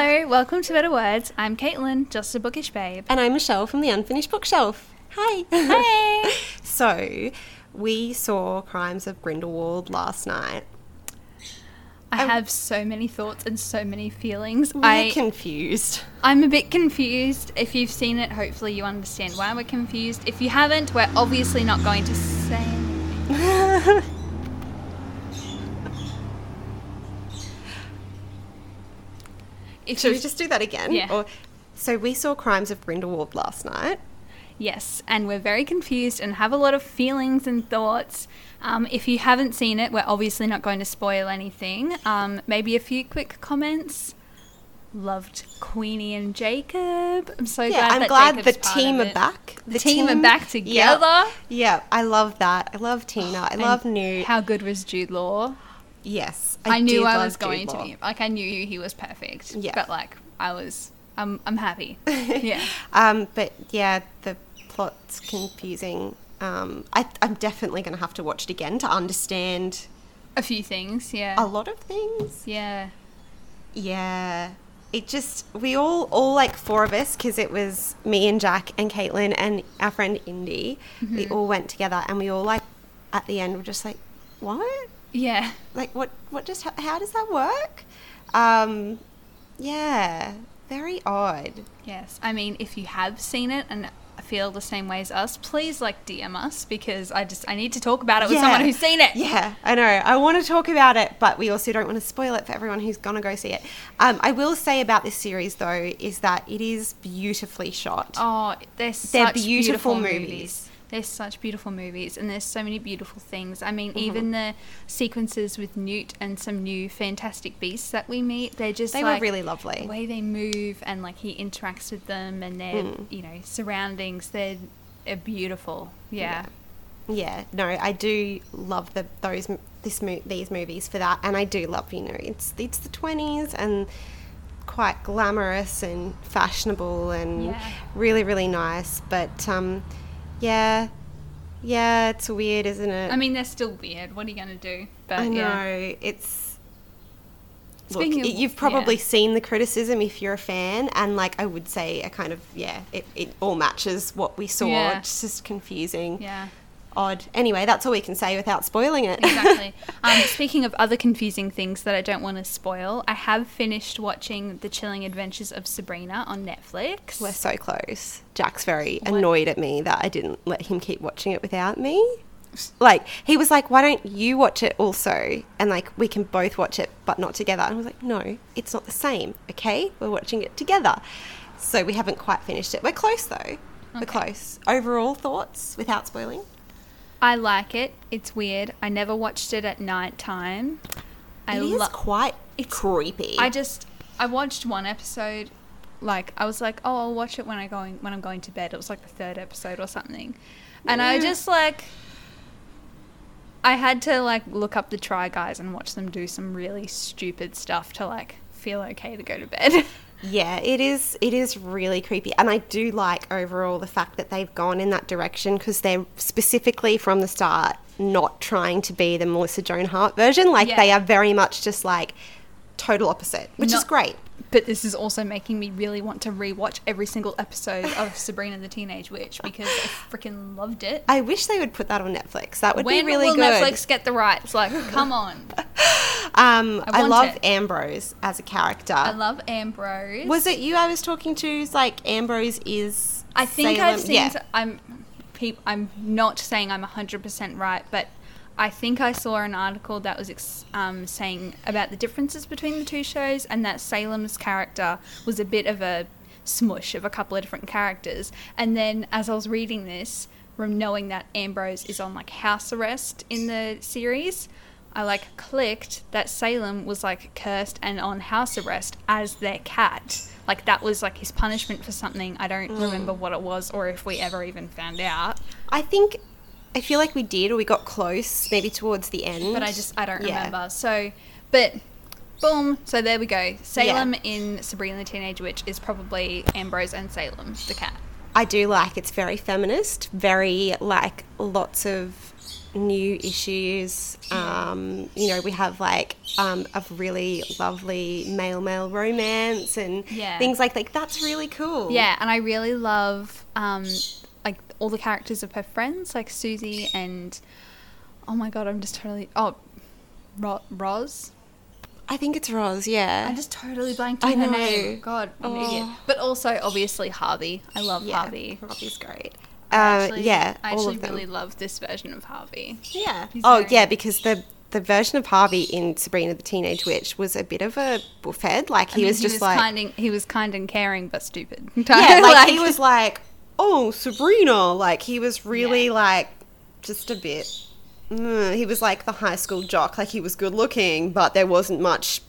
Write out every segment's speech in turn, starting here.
Hello, welcome to Better Words. I'm Caitlin, just a bookish babe. And I'm Michelle from the Unfinished Bookshelf. Hi. Hey! so, we saw Crimes of Grindelwald last night. I um, have so many thoughts and so many feelings. We're I, confused. I'm a bit confused. If you've seen it, hopefully you understand why we're confused. If you haven't, we're obviously not going to say anything. If Should we just do that again? Yeah. Or, so, we saw Crimes of Grindelwald last night. Yes, and we're very confused and have a lot of feelings and thoughts. Um, if you haven't seen it, we're obviously not going to spoil anything. Um, maybe a few quick comments. Loved Queenie and Jacob. I'm so Yeah, glad I'm that glad Jacob's the team are back. The, team, are back together. Yeah. Yeah, I love that. I love Tina. I And love Newt. How good was Jude Law? Yes. I, knew did I was going Jude to be like I knew he was perfect. Yeah. But like I was, I'm I'm happy. Yeah. Um, but yeah, the plot's confusing. Um, I, I'm definitely going to have to watch it again to understand a few things. Yeah. a lot of things. Yeah. Yeah. It just, we all, all like four of us, because it was me and Jack and Caitlin and our friend Indy, we Mm-hmm. all went together and we all like, at the end, were just like, what? Yeah. Like, what, what just, how does that work? Um, yeah, very odd. Yes, I mean, if you have seen it and feel the same way as us, please like DM us because I just I need to talk about it with Yeah. someone who's seen it. Yeah, I know. I want to talk about it, but we also don't want to spoil it for everyone who's gonna go see it. Um, I will say about this series though is that it is beautifully shot. Oh, they're such beautiful beautiful, movies. movies. They're such beautiful movies, and there's so many beautiful things. I Mm-hmm. mean, even the sequences with Newt and some new fantastic beasts that we meet, they're just They like, were really lovely. The way they move and like he interacts with them and their Mm. you know surroundings, they're, they're beautiful. Yeah. Yeah, no, I do love the those this mo- these movies for that, and I do love you know it's it's the twenties and quite glamorous and fashionable and Yeah. really really nice. But um, yeah, yeah, it's weird, isn't it? I mean, they're still weird. What are you gonna do? But I know yeah. it's. Speaking Look, of- you've probably yeah. seen the criticism if you're a fan, and like I would say, a kind of yeah, it, it all matches what we saw. Yeah. It's just confusing, Yeah. Odd. Anyway, that's all we can say without spoiling it. exactly. Um, speaking of other confusing things that I don't want to spoil, I have finished watching The Chilling Adventures of Sabrina on Netflix. We're so close. Jack's very What? annoyed at me that I didn't let him keep watching it without me. Like he was like, "Why don't you watch it also?" And like we can both watch it, but not together. And I was like, "No, it's not the same. Okay, we're watching it together." So we haven't quite finished it. We're close though. We're close. Overall thoughts without spoiling. I like it. It's weird. I never watched it at night time. I It is love. quite it's- creepy. I just I watched one episode. Like I was like, oh, I'll watch it when I going when I'm going to bed. It was like the third episode or something, and I just like. I had to like look up the Try Guys and watch them do some really stupid stuff to like feel okay to go to bed. Yeah, it is. It is really creepy, and I do like overall the fact that they've gone in that direction because they're specifically from the start not trying to be the Melissa Joan Hart version. Like Yeah. they are very much just like total opposite, which is great. But this is also making me really want to rewatch every single episode of Sabrina the Teenage Witch because I freaking loved it. I wish they would put that on Netflix. That would when be really good. will good. Netflix get the rights? Like, come on. um, I I, love it. Ambrose as a character. I love Ambrose. Was it you I was talking to? Who's like Ambrose is. I think I've Salem- seen. Yeah. s- I'm. Peop, I'm not saying I'm 100% right, but I think I saw an article that was ex, um, saying about the differences between the two shows, and that Salem's character was a bit of a smush of a couple of different characters. And then as I was reading this, from knowing that Ambrose is on like house arrest in the series, I like clicked that Salem was like cursed and on house arrest as their cat. Like that was like his punishment for something. I don't mm. remember what it was or if we ever even found out. I think. I feel like we did, or we got close, maybe towards the end. But I just I don't Yeah. remember. So, but boom. So there we go. Salem in Sabrina the Teenage Witch is probably Ambrose and Salem the cat. I do like it's very feminist, very like lots of new issues. Um, you know, we have like um, a really lovely male male romance and Yeah. things like that. That's really cool. Yeah, and I really love um, like all the characters of her friends, like Susie and oh my god, I'm just totally oh, Ro- Roz. I think it's Roz. Yeah. I just totally blanked on her name. God, I'm an idiot. Oh. But also, obviously, Harvey. I love yeah. Harvey. Harvey's great. I Uh, actually- yeah, I all actually of them. really love this version of Harvey. Yeah. He's Oh, very- yeah, because the the version of Harvey in Sabrina the Teenage Witch was a bit of a buffhead. Like I he mean, was just like, kind and, he was kind and caring, but stupid. yeah, like, he was like, oh Sabrina, like he was really Yeah. like just a bit. Mm, he was like the high school jock, like he was good looking, but there wasn't much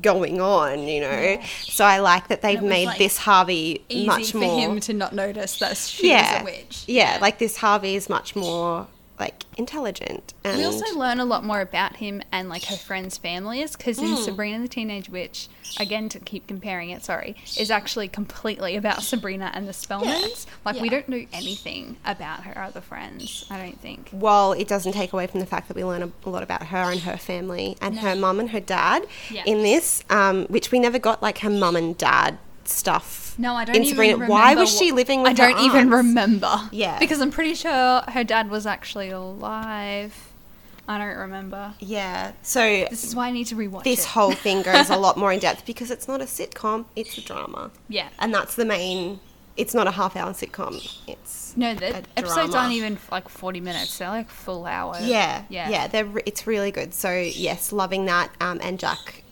going on, you know. So I like that they've made like, this Harvey easy much for more. him to not notice that she yeah, a witch. Yeah, Yeah, like this Harvey is much more like intelligent and We also learn a lot more about him and like her friends' families because in Mm. Sabrina the Teenage Witch, again to keep comparing it, sorry, is actually completely about Sabrina and the Spellmans. Like we don't know anything about her other friends. I don't think. while it doesn't take away from the fact that we learn a, lot about her and her family and her mum and her dad Yeah. in this, um, which we never got like her mum and dad stuff. No, I don't in even Sabrina. remember. Why was she living with I don't her even remember. Yeah. because I'm pretty sure her dad was actually alive. I don't remember. Yeah. So This is why I need to rewatch this it. whole thing goes a lot more in depth because it's not a sitcom; it's a drama, yeah. and that's the main. It's not a half-hour sitcom. It's No, the episodes drama. aren't even like 40 minutes. They're like full hour. Yeah, Yeah. yeah, They're re- it's really good. So yes, loving that. Um, and Jack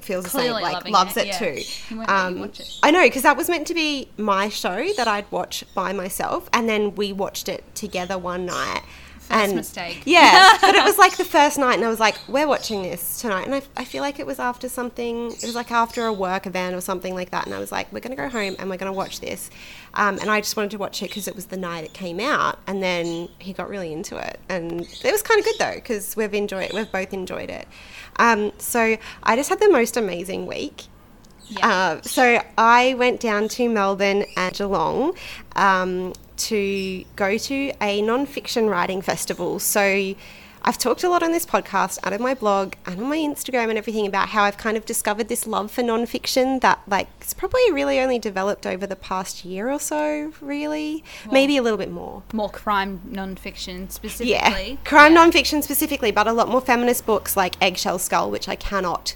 feels the same. Like loves it, it, yeah. too. He won't let you um, watch it. I know because that was meant to be my show that I'd watch by myself, and then we watched it together one night. First and mistake. Yeah, but it was like the first night, and I was like, "We're watching this tonight," and I, I feel like it was after something. It was like after a work event or something like that, and I was like, "We're gonna go home and we're gonna watch this," um, and I just wanted to watch it because it was the night it came out, and then he got really into it, and it was kind of good though because we've enjoyed, we've both enjoyed it. Um, so I just had the most amazing week. Yeah. Uh, so I went down to Melbourne and Geelong um, to go to a non-fiction writing festival. So I've talked a lot on this podcast, and on my blog, and on my Instagram, and everything about how I've kind of discovered this love for non-fiction that, like, it's probably really only developed over the past year or so. Really, maybe a little bit more. More crime non-fiction specifically. Yeah, crime Yeah. non-fiction specifically, but a lot more feminist books like Eggshell Skull, which I cannot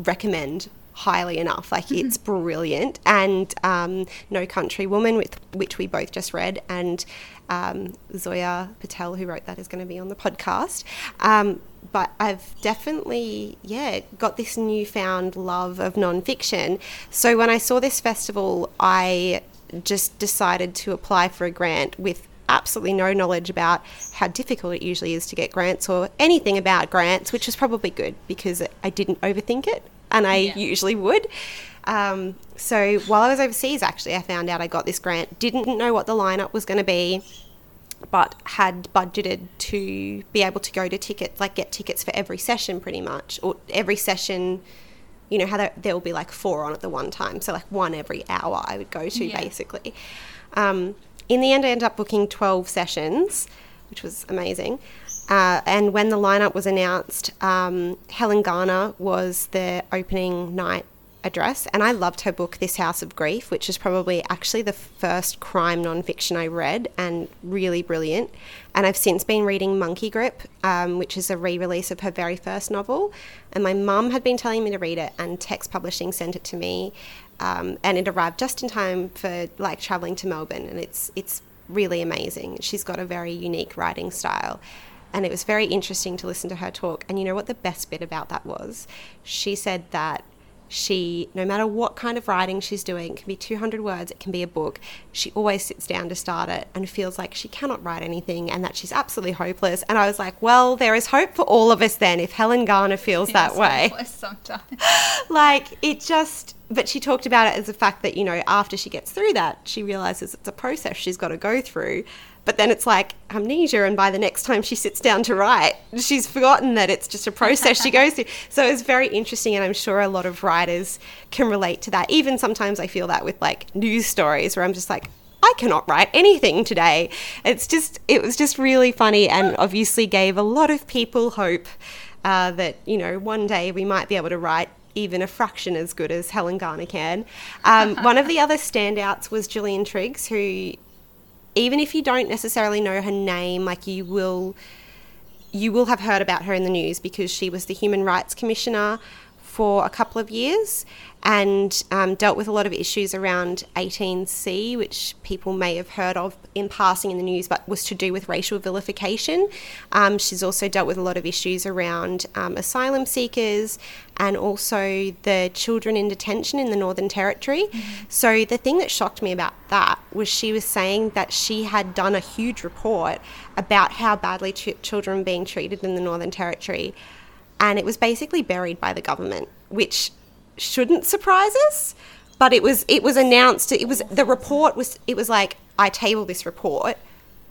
recommend highly enough. Like it's brilliant, and um, No Country Woman, with which we both just read, and um, Zoya Patel, who wrote that, is going to be on the podcast. Um, but I've definitely, yeah, got this newfound love of nonfiction. So when I saw this festival, I just decided to apply for a grant with absolutely no knowledge about how difficult it usually is to get grants or anything about grants, which was probably good because I didn't overthink it and I Yeah. usually would. Um, so while I was overseas, actually, I found out I got this grant, didn't know what the lineup was going to be. But had budgeted to be able to go to tickets, like get tickets for every session pretty much, or every session you know how there, there will be like four on at the one time so like one every hour i would go to Yeah. basically um, in the end i ended up booking 12 sessions which was amazing uh, and when the lineup was announced um, helen garner was the opening night address. And i loved her book this house of grief which is probably actually the first crime nonfiction i read and really brilliant. And i've since been reading monkey grip um, which is a re-release of her very first novel. And my mum had been telling me to read it and text publishing sent it to me um, and it arrived just in time for like traveling to melbourne. And it's it's really amazing. She's got a very unique writing style and it was very interesting to listen to her talk. And you know what the best bit about that was? She said that she no matter what kind of writing she's doing it can be 200 words it can be a book she always sits down to start it and feels like she cannot write anything and that she's absolutely hopeless. And i was like well there is hope for all of us then if helen garner feels that way. Sometimes. like it just but she talked about it as the fact that you know after she gets through that she realizes it's a process she's got to go through. But then it's like amnesia and by the next time she sits down to write she's forgotten that it's just a process she goes through. So it's very interesting and i'm sure a lot of writers can relate to that. Even sometimes i feel that with like news stories where i'm just like I I cannot write anything today. It's just, it was just really funny and obviously gave a lot of people hope uh, that, you know, one day we might be able to write even a fraction as good as Helen Garner can. Um, one of the other standouts was Gillian Triggs, who, even if you don't necessarily know her name, like you will, you will have heard about her in the news because she was the Human Rights Commissioner for a couple of years and um, dealt with a lot of issues around 18C, which people may have heard of in passing in the news, but was to do with racial vilification. Um, she's also dealt with a lot of issues around um, asylum seekers and also the children in detention in the Northern Territory. Mm-hmm. So, the thing that shocked me about that was she was saying that she had done a huge report about how badly ch- children were being treated in the Northern Territory and it was basically buried by the government, which shouldn't surprise us. But it was it was announced. It was the report was it was like I table this report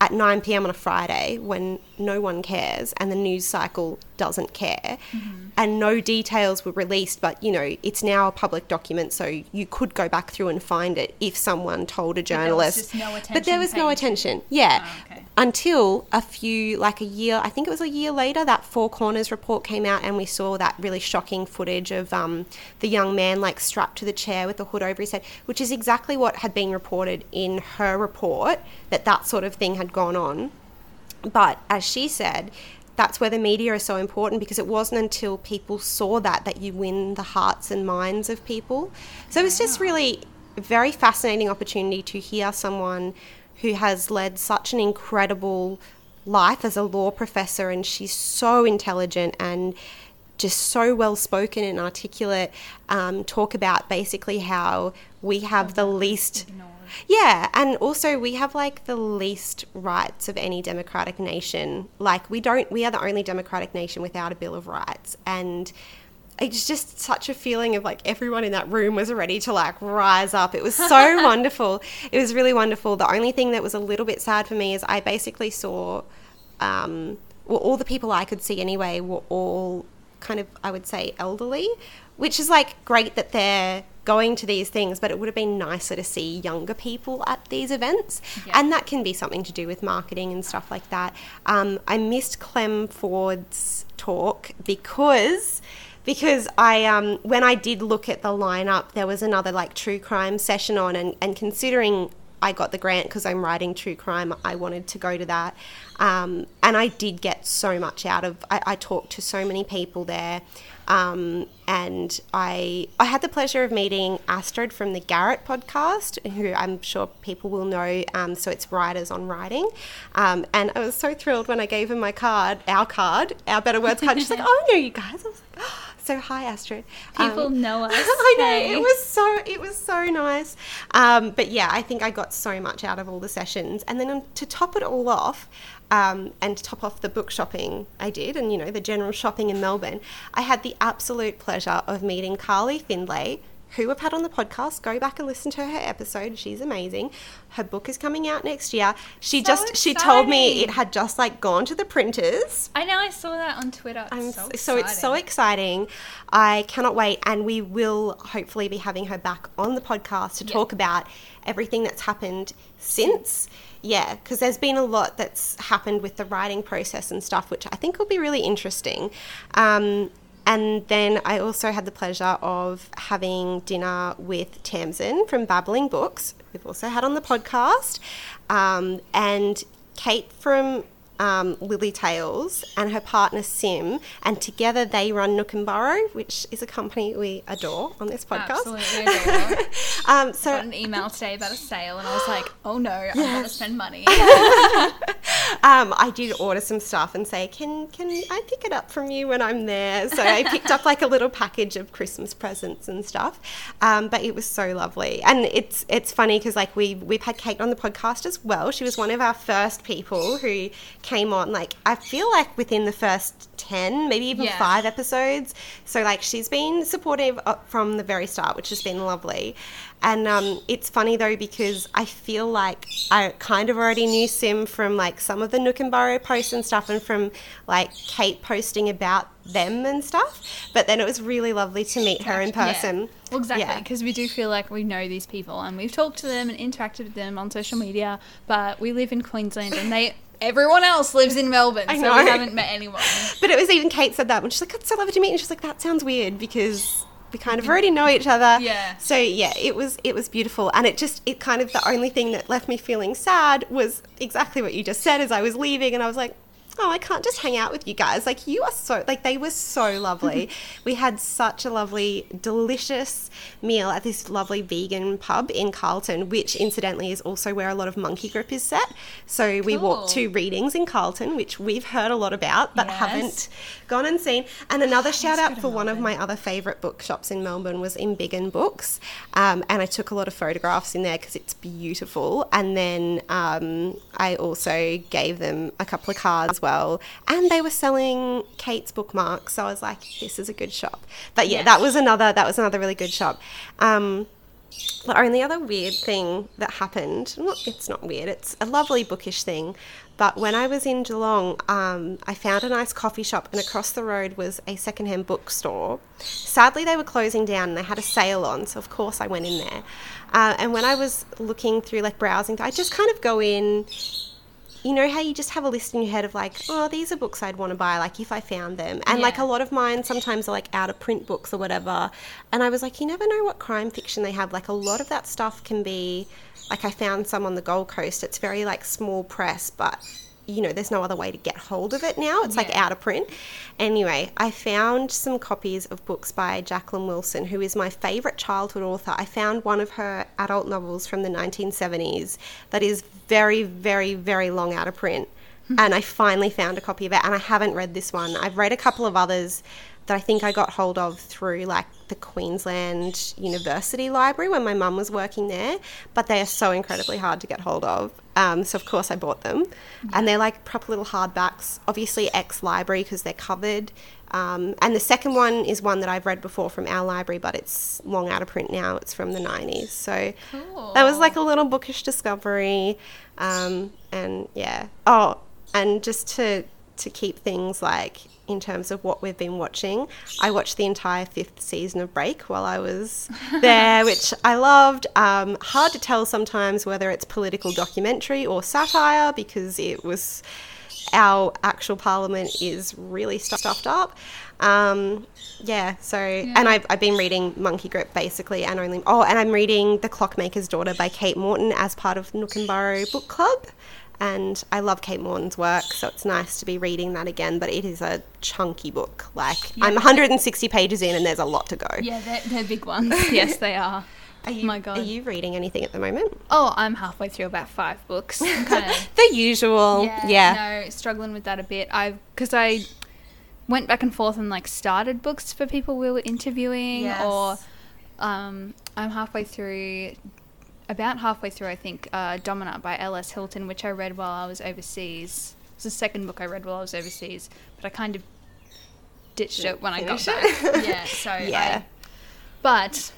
at 9 p.m. on a Friday when no one cares and the news cycle doesn't care mm-hmm. and no details were released but you know it's now a public document so you could go back through and find it if someone told a journalist but there was, no but there was no attention yeah oh, okay. Until a few like a year I think it was a year later that Four Corners report came out and we saw that really shocking footage of um, the young man like strapped to the chair with the hood over his head which is exactly what had been reported in her report that that sort of thing had gone on. But as she said, that's where the media is so important because it wasn't until people saw that that you win the hearts and minds of people. So it was just really a very fascinating opportunity to hear someone who has led such an incredible life as a law professor and she's so intelligent and just so well spoken and articulate um, talk about basically how we have the least yeah, and also we have like the least rights of any democratic nation. Like we don't we are the only democratic nation without a bill of rights and it's just such a feeling of like everyone in that room was ready to like rise up. It was so wonderful. It was really wonderful. The only thing that was a little bit sad for me is I basically saw um, well, all the people I could see anyway were all kind of, I would say, elderly, which is like great that they're going to these things, but it would have been nicer to see younger people at these events. Yeah. And that can be something to do with marketing and stuff like that. Um, I missed Clem Ford's talk because because I um, when I did look at the lineup, there was another like true crime session on, and, and considering I got the grant because I'm writing true crime, I wanted to go to that, um, and I did get so much out of. I, I talked to so many people there. Um, and I I had the pleasure of meeting Astrid from the Garret podcast, who I'm sure people will know. Um, so it's Writers on Writing, um, and I was so thrilled when I gave her my card, our card, our Better Words card. She's like, "Oh, know you guys." I was like, oh. So hi, Astrid. People um, know us. I know hey. it was so it was so nice. Um, but yeah, I think I got so much out of all the sessions, and then to top it all off, um, and to top off the book shopping I did, and you know the general shopping in Melbourne, I had the absolute pleasure of meeting Carly Findlay, who we've had on the podcast. Go back and listen to her episode. She's amazing. Her book is coming out next year. She so just exciting. she told me it had just like gone to the printers. I know I saw that on Twitter. It's I'm, so, so it's so exciting. I cannot wait and we will hopefully be having her back on the podcast to yep. talk about everything that's happened since yeah, because there's been a lot that's happened with the writing process and stuff, which I think will be really interesting. Um, and then I also had the pleasure of having dinner with Tamsin from Babbling Books, we've also had on the podcast, um, and Kate from um, Lily Tales and her partner Sim, and together they run Nook and Burrow, which is a company we adore on this podcast. Absolutely adore. um, so I got an email today about a sale, and I was like, "Oh no, yes. I'm to spend money." um, I did order some stuff and say, "Can can I pick it up from you when I'm there?" So I picked up like a little package of Christmas presents and stuff. Um, but it was so lovely, and it's it's funny because like we we've had Kate on the podcast as well. She was one of our first people who came on like I feel like within the first 10 maybe even yeah. 5 episodes so like she's been supportive from the very start which has been lovely and um, it's funny though because I feel like I kind of already knew Sim from like some of the Nook and Burrow posts and stuff, and from like Kate posting about them and stuff. But then it was really lovely to meet her in Yeah. person. Well, exactly, Yeah. because we do feel like we know these people and we've talked to them and interacted with them on social media, but we live in Queensland and they everyone else lives in Melbourne, I so we haven't met anyone. But it was even Kate said that when she's like, "I'd so lovely to meet," you." and she's like, "That sounds weird because." We kind of already know each other. Yeah. So yeah, it was it was beautiful, and it just it kind of the only thing that left me feeling sad was exactly what you just said. As I was leaving, and I was like, oh, I can't just hang out with you guys. Like you are so like they were so lovely. we had such a lovely, delicious meal at this lovely vegan pub in Carlton, which incidentally is also where a lot of Monkey Grip is set. So we walked to readings in Carlton, which we've heard a lot about but Yes. haven't gone and seen. And another shout out for one of my other favourite bookshops in Melbourne was Embiggen Books, um, and I took a lot of photographs in there because it's beautiful. And then um, I also gave them a couple of cards as well, and they were selling Kate's bookmarks. So I was like, this is a good shop. But yeah, that was another that was another really good shop. Um, the only other weird thing that happened, well, it's not weird, it's a lovely bookish thing. But when I was in Geelong, um, I found a nice coffee shop, and across the road was a secondhand bookstore. Sadly, they were closing down and they had a sale on, so of course I went in there. Uh, and when I was looking through, like browsing, I just kind of go in you know how you just have a list in your head of like, oh, these are books I'd want to buy, like if I found them. And like a lot of mine sometimes are like out of print books or whatever. And I was like, you never know what crime fiction they have. Like a lot of that stuff can be, like I found some on the Gold Coast. It's very like small press, but you know, there's no other way to get hold of it now. It's like out of print. Anyway, I found some copies of books by Jacqueline Wilson, who is my favourite childhood author. I found one of her adult novels from the 1970s that is very, very, very long out of print. and I finally found a copy of it, and I haven't read this one. I've read a couple of others that I think I got hold of through like the Queensland University Library when my mum was working there, but they are so incredibly hard to get hold of. Um, so of course I bought them, and they're like proper little hardbacks. Obviously ex library because they're covered. Um, and the second one is one that I've read before from our library, but it's long out of print now. It's from the 90s. So that was like a little bookish discovery. Um, and yeah. Oh, and just to to keep things like in terms of what we've been watching, I watched the entire fifth season of Break while I was there, which I loved. Um, hard to tell sometimes whether it's political documentary or satire because it was our actual parliament is really stuffed up. Um, yeah, so and I've, I've been reading Monkey Grip basically, and only oh, and I'm reading The Clockmaker's Daughter by Kate Morton as part of Nook and Burrow Book Club. And I love Kate Morton's work, so it's nice to be reading that again. But it is a chunky book. Like I'm 160 pages in, and there's a lot to go. Yeah, they're, they're big ones. yes, they are. Are you, my God. Are you reading anything at the moment? Oh, I'm halfway through about five books. Kind of the usual. Yeah. no, struggling with that a bit. I because I went back and forth and like started books for people we were interviewing, Yes. or um, I'm halfway through, about halfway through, I think, uh, Dominant by L.S. Hilton, which I read while I was overseas. It's the second book I read while I was overseas, but I kind of ditched it when I got back. it? yeah, so Yeah. I, but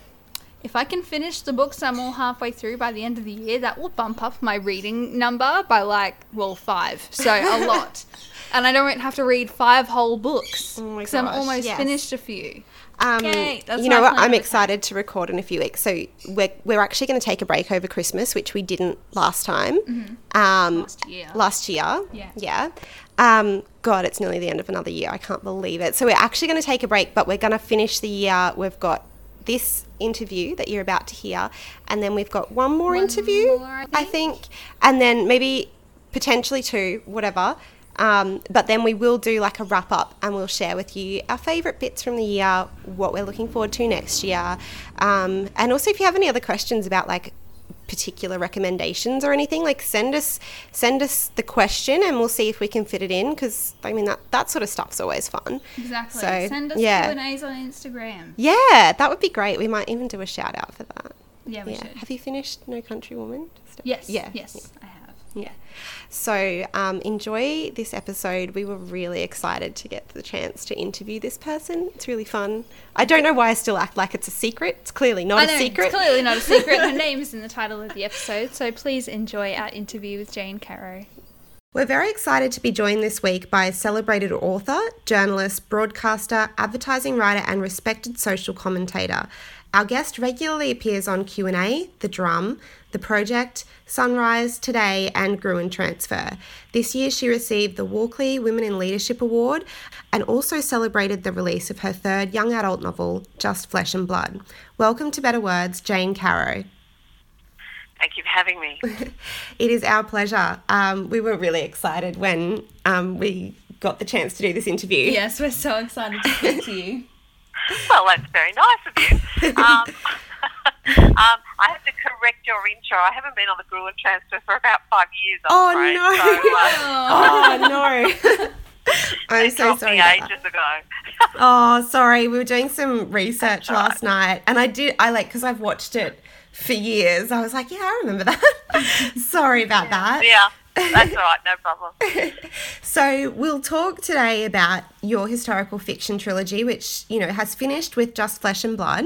if I can finish the books I'm all halfway through by the end of the year, that will bump up my reading number by like, well, five. So a lot. And I don't have to read five whole books. Oh Because I'm almost yes. finished a few. Um, Yay, that's you know what? I'm for excited to record in a few weeks. So we're, we're actually going to take a break over Christmas, which we didn't last time. Um, Mm-hmm. Last year. Last year. Yeah. Yeah. Um, God, it's nearly the end of another year. I can't believe it. So we're actually going to take a break, but we're going to finish the year. We've got this interview that you're about to hear, and then we've got one more One interview, more, I I think, and then maybe potentially two, whatever. Um, but then we will do like a wrap up and we'll share with you our favourite bits from the year, what we're looking forward to next year. Um, and also, if you have any other questions about like particular recommendations or anything, like send us send us the question and we'll see if we can fit it in because I mean that, that sort of stuff's always fun. Exactly. So, Send us yeah. Q&As on Instagram. Yeah, that would be great. We might even do a shout out for that. Yeah, we yeah. should. Have you finished No Country Woman? Yes. Yeah. Yes, have. Yeah. So um, enjoy this episode. We were really excited to get the chance to interview this person. It's really fun. I don't know why I still act like it's a secret. It's clearly not I a know, secret. It's clearly not a secret. Her name is in the title of the episode, so please enjoy our interview with Jane Caro. We're very excited to be joined this week by a celebrated author, journalist, broadcaster, advertising writer, and respected social commentator. Our guest regularly appears on Q&A, The Drum, The Project, Sunrise, Today, and Gruen Transfer. This year she received the Walkley Women in Leadership Award and also celebrated the release of her third young adult novel, Just Flesh and Blood. Welcome to Better Words, Jane Caro. Thank you for having me. it is our pleasure. Um, we were really excited when um, we got the chance to do this interview. Yes, we're so excited to speak to you. well, that's very nice of you. Um, um, I have to correct your intro. I haven't been on the Gruen transfer for about five years. I'm oh afraid. no! So, uh, oh no! I'm so sorry. Me ages ago. oh, sorry. We were doing some research last night, and I did. I like because I've watched it for years. I was like, yeah, I remember that. sorry about yeah. that. Yeah. That's all right, no problem. so we'll talk today about your historical fiction trilogy, which you know has finished with Just Flesh and Blood.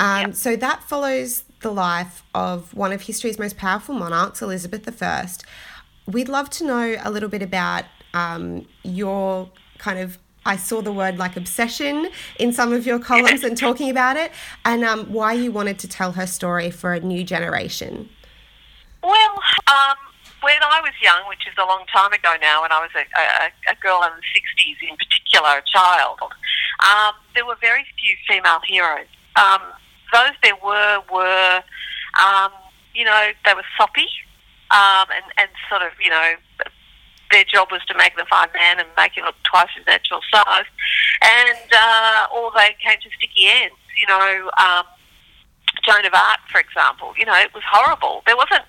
Um, yep. So that follows the life of one of history's most powerful monarchs, Elizabeth I. We'd love to know a little bit about um, your kind of I saw the word like obsession in some of your columns and talking about it, and um, why you wanted to tell her story for a new generation. Well, um, when I was young, which is a long time ago now, when I was a, a, a girl in the 60s in particular, a child, um, there were very few female heroes. Those there were were, um, you know, they were soppy um, and, and sort of, you know, their job was to magnify man and make him look twice his natural size. And, uh, or they came to sticky ends, you know, um, Joan of Arc, for example, you know, it was horrible. There wasn't,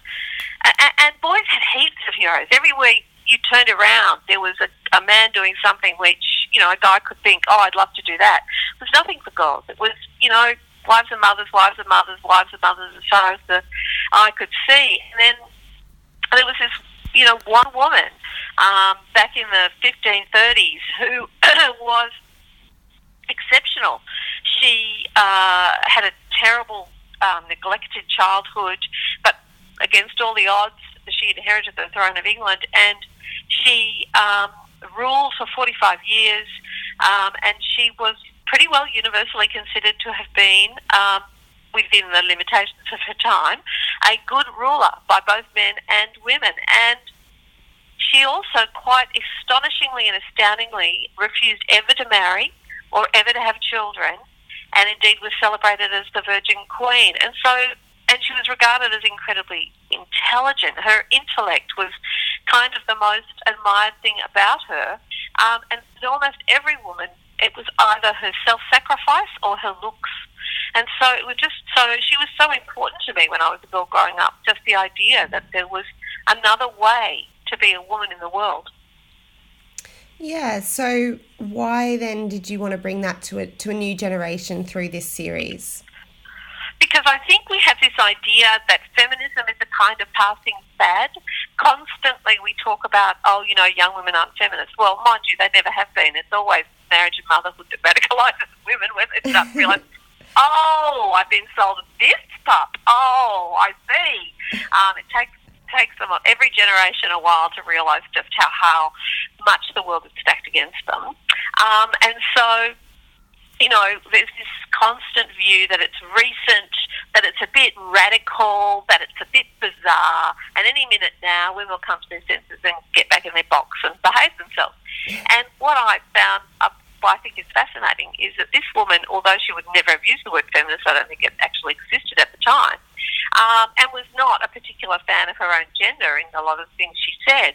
and, and boys had heaps of heroes. Everywhere you turned around, there was a, a man doing something which, you know, a guy could think, oh, I'd love to do that. It was nothing for girls. It was, you know, wives and mothers, wives and mothers, wives and mothers, as far as the eye could see. And then there was this, you know, one woman um, back in the 1530s who was exceptional. She uh, had a terrible, um, neglected childhood, but against all the odds, she inherited the throne of England, and she um, ruled for 45 years, um, and she was pretty well universally considered to have been, um, within the limitations of her time, a good ruler by both men and women. And she also, quite astonishingly and astoundingly, refused ever to marry or ever to have children, and indeed was celebrated as the Virgin Queen. And so, and she was regarded as incredibly intelligent. Her intellect was kind of the most admired thing about her. Um, and almost every woman it was either her self sacrifice or her looks. And so it was just so she was so important to me when I was a girl growing up. Just the idea that there was another way to be a woman in the world. Yeah. So why then did you want to bring that to a to a new generation through this series? because I think we have this idea that feminism is a kind of passing fad. Constantly we talk about, oh, you know, young women aren't feminists. Well, mind you, they never have been. It's always marriage and motherhood that radicalizes women when they start to realize, oh, I've been sold this pup. Oh, I see. Um, it takes takes them every generation a while to realise just how how much the world is stacked against them. Um, and so you know, there's this constant view that it's recent, that it's a bit radical, that it's a bit bizarre, and any minute now women will come to their senses and get back in their box and behave themselves. And what I found, uh, I think is fascinating, is that this woman, although she would never have used the word feminist, I don't think it actually existed at the time, um, and was not a particular fan of her own gender in a lot of things she said,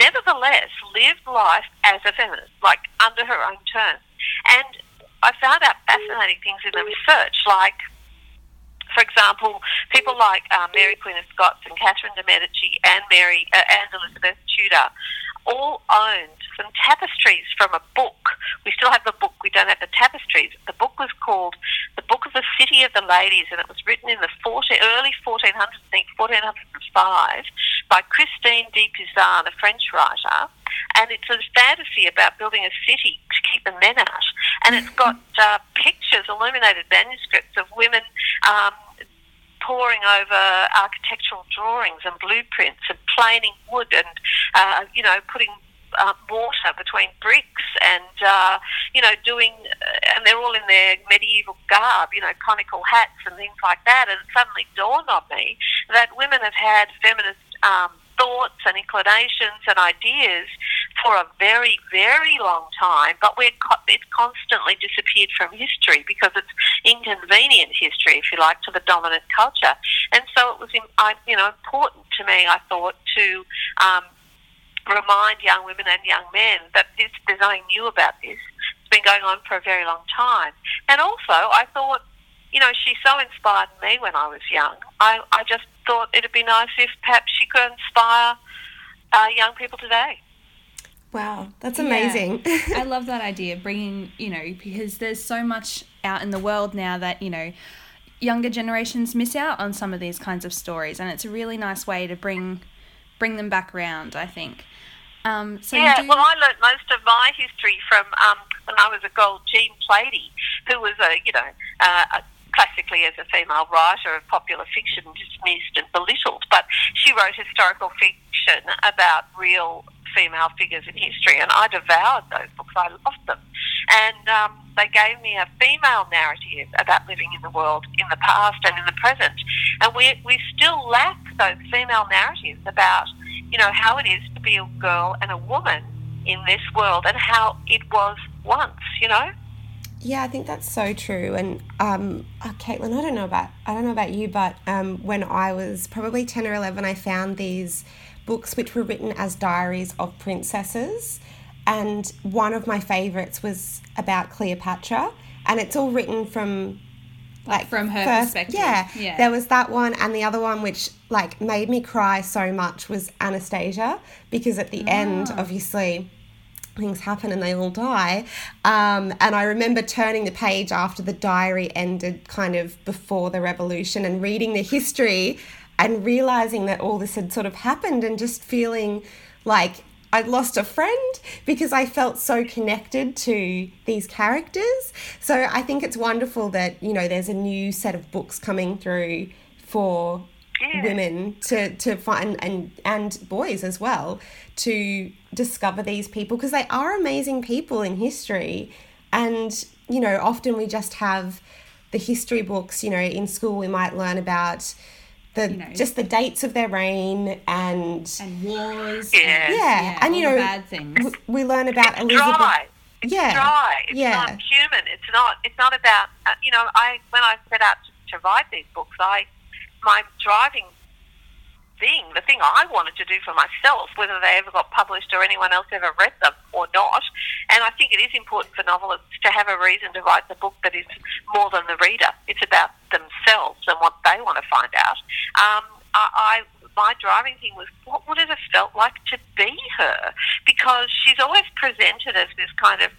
nevertheless lived life as a feminist, like under her own terms. And I found out fascinating things in the research, like, for example, people like uh, Mary Queen of Scots and Catherine de' Medici and Mary uh, and Elizabeth Tudor all owned some tapestries from a book. We still have the book, we don't have the tapestries. The book was called The Book of the City of the Ladies, and it was written in the 14, early 1400s, I think 1405, by Christine de Pizan, a French writer. And it's a fantasy about building a city to keep the men out. And it's got uh, pictures, illuminated manuscripts of women um, poring over architectural drawings and blueprints and planing wood and uh, you know, putting uh, mortar between bricks and, uh, you know, doing, uh, and they're all in their medieval garb, you know, conical hats and things like that. And it suddenly dawned on me that women have had feminist um, thoughts and inclinations and ideas for a very, very long time, but we're co- it's constantly disappeared from history because it's inconvenient history, if you like, to the dominant culture. And so it was, you know, important to me, I thought, to um, remind young women and young men that this, there's nothing new about this. It's been going on for a very long time. And also, I thought, you know, she so inspired me when I was young. I, I just thought it'd be nice if perhaps she could inspire uh, young people today. Wow, that's amazing. Yeah. I love that idea, bringing, you know, because there's so much out in the world now that, you know, younger generations miss out on some of these kinds of stories. And it's a really nice way to bring bring them back around, I think. Um, so yeah, do... well, I learnt most of my history from um, when I was a girl, Jean Plaidy, who was a, you know, uh, classically as a female writer of popular fiction, dismissed and belittled, but she wrote historical fiction about real female figures in history, and I devoured those books. I loved them. And um, they gave me a female narrative about living in the world in the past and in the present. And we, we still lack those female narratives about you know, how it is to be a girl and a woman in this world and how it was once, you know? Yeah, I think that's so true. And um, uh, Caitlin, I don't know about I don't know about you, but um, when I was probably ten or eleven, I found these books which were written as diaries of princesses, and one of my favorites was about Cleopatra, and it's all written from like from her first, perspective. Yeah, yeah. There was that one, and the other one which like made me cry so much was Anastasia because at the oh. end, obviously. Things happen and they all die. Um, and I remember turning the page after the diary ended, kind of before the revolution, and reading the history and realizing that all this had sort of happened and just feeling like I'd lost a friend because I felt so connected to these characters. So I think it's wonderful that, you know, there's a new set of books coming through for yeah. women to, to find and and boys as well to discover these people because they are amazing people in history and you know often we just have the history books you know in school we might learn about the you know, just the dates of their reign and and wars. Yeah, and, yeah, yeah and you know, bad things. We, we learn about it's Elizabeth. Dry. It's yeah, dry. It's yeah. not human. It's not. It's not about. Uh, you know, I when I set out to, to write these books, I my driving thing, the thing I wanted to do for myself, whether they ever got published or anyone else ever read them or not. And I think it is important for novelists to have a reason to write the book that is more than the reader. It's about themselves and what they want to find out. Um, I, I my driving thing was what would it have felt like to be her? Because she's always presented as this kind of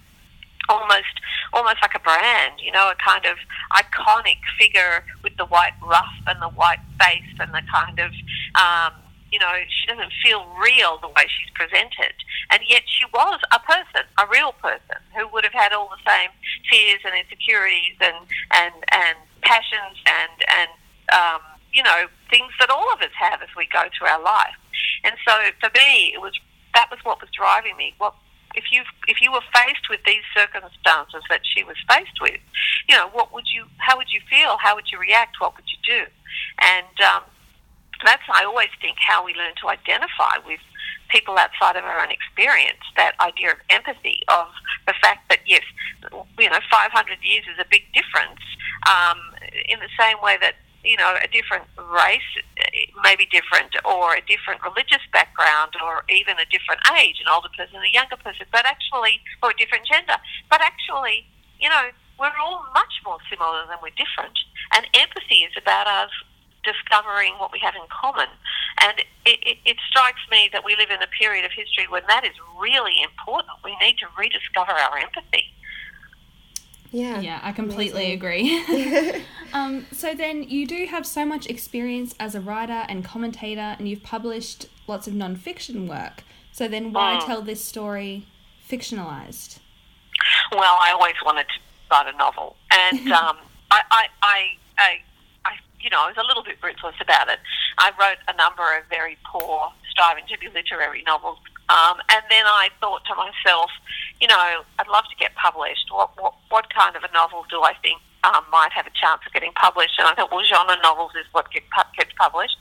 almost almost like a brand, you know, a kind of iconic figure with the white ruff and the white face and the kind of um, you know, she doesn't feel real the way she's presented. And yet she was a person, a real person, who would have had all the same fears and insecurities and, and, and passions and, and um, you know, things that all of us have as we go through our life. And so for me, it was that was what was driving me. What if you if you were faced with these circumstances that she was faced with, you know, what would you? How would you feel? How would you react? What would you do? And um, that's I always think how we learn to identify with people outside of our own experience. That idea of empathy, of the fact that yes, you know, 500 years is a big difference. Um, in the same way that you know, a different race eh, maybe different, or a different religious background, or even a different age, an older person, a younger person, but actually, or a different gender. But actually, you know, we're all much more similar than we're different. And empathy is about us discovering what we have in common. And it, it, it, strikes me that we live in a period of history when that is really important. We need to rediscover our empathy. Yeah. Yeah, I completely agree. um, so then you do have so much experience as a writer and commentator, and you've published lots of non-fiction work. So then why mm. tell this story fictionalized? Well, I always wanted to write a novel, and um, I, I, I, I, I, you know, I was a little bit ruthless about it. I wrote a number of very poor striving to be literary novels. Um, and then I thought to myself, you know, I'd love to get published. What, what, what kind of a novel do I think um, might have a chance of getting published? And I thought, well, genre novels is what get, gets published.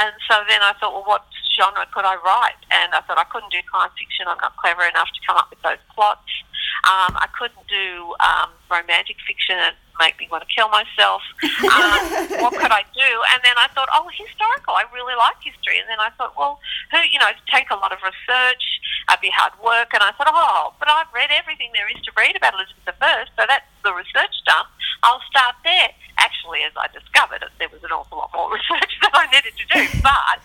And so then I thought, well, what genre could I write? And I thought I couldn't do crime fiction. I'm not clever enough to come up with those plots. Um, I couldn't do um, romantic fiction. Make me want to kill myself. Um, what could I do? And then I thought, oh, historical. I really like history. And then I thought, well, who, you know, take a lot of research. I'd be hard work. And I thought, oh, but I've read everything there is to read about Elizabeth I, so that's the research done. I'll start there actually, as I discovered, there was an awful lot more research that I needed to do. But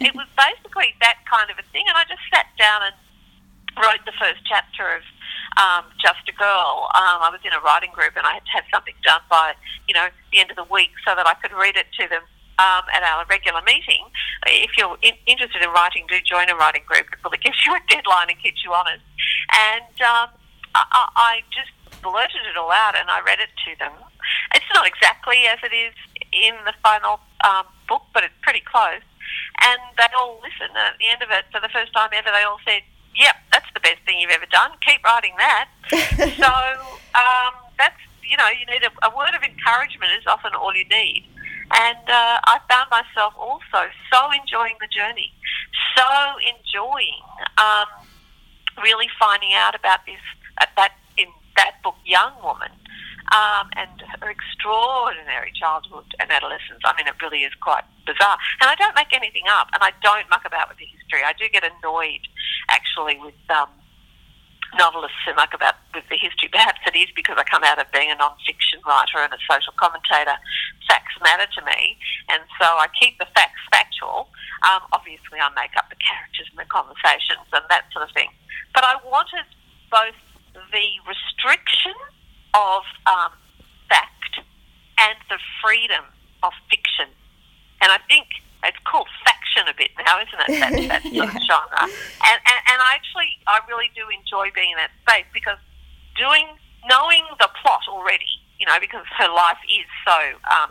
it was basically that kind of a thing, and I just sat down and wrote the first chapter of um, Just a Girl. Um, I was in a writing group, and I had to have something done by you know the end of the week so that I could read it to them. Um, at our regular meeting, if you're in, interested in writing, do join a writing group. It really gives you a deadline and keeps you honest. And um, I, I just blurted it all out and I read it to them it's not exactly as it is in the final um, book, but it's pretty close. And they all listened. At the end of it, for the first time ever, they all said, "Yep, that's the best thing you've ever done. Keep writing that." so um, that's you know, you need a, a, word of encouragement is often all you need. And uh, I found myself also so enjoying the journey, so enjoying um, really finding out about this at that in that book, young woman um, and her extraordinary childhood and adolescence. I mean, it really is quite bizarre. And I don't make anything up, and I don't muck about with the history. I do get annoyed, actually, with um, novelists who muck about with the history. Perhaps it is because I come out of being a non-fiction writer and a social commentator. Facts matter to me, and so I keep the facts factual. Um, obviously, I make up the characters and the conversations and that sort of thing. But I wanted both the restriction of um, fact and the freedom of fiction. And I think it's called faction a bit now, isn't it? That, that sort yeah. of genre. And, and, and I actually, I really do enjoy being in that space because doing, knowing the plot already, you know, because her life is so um,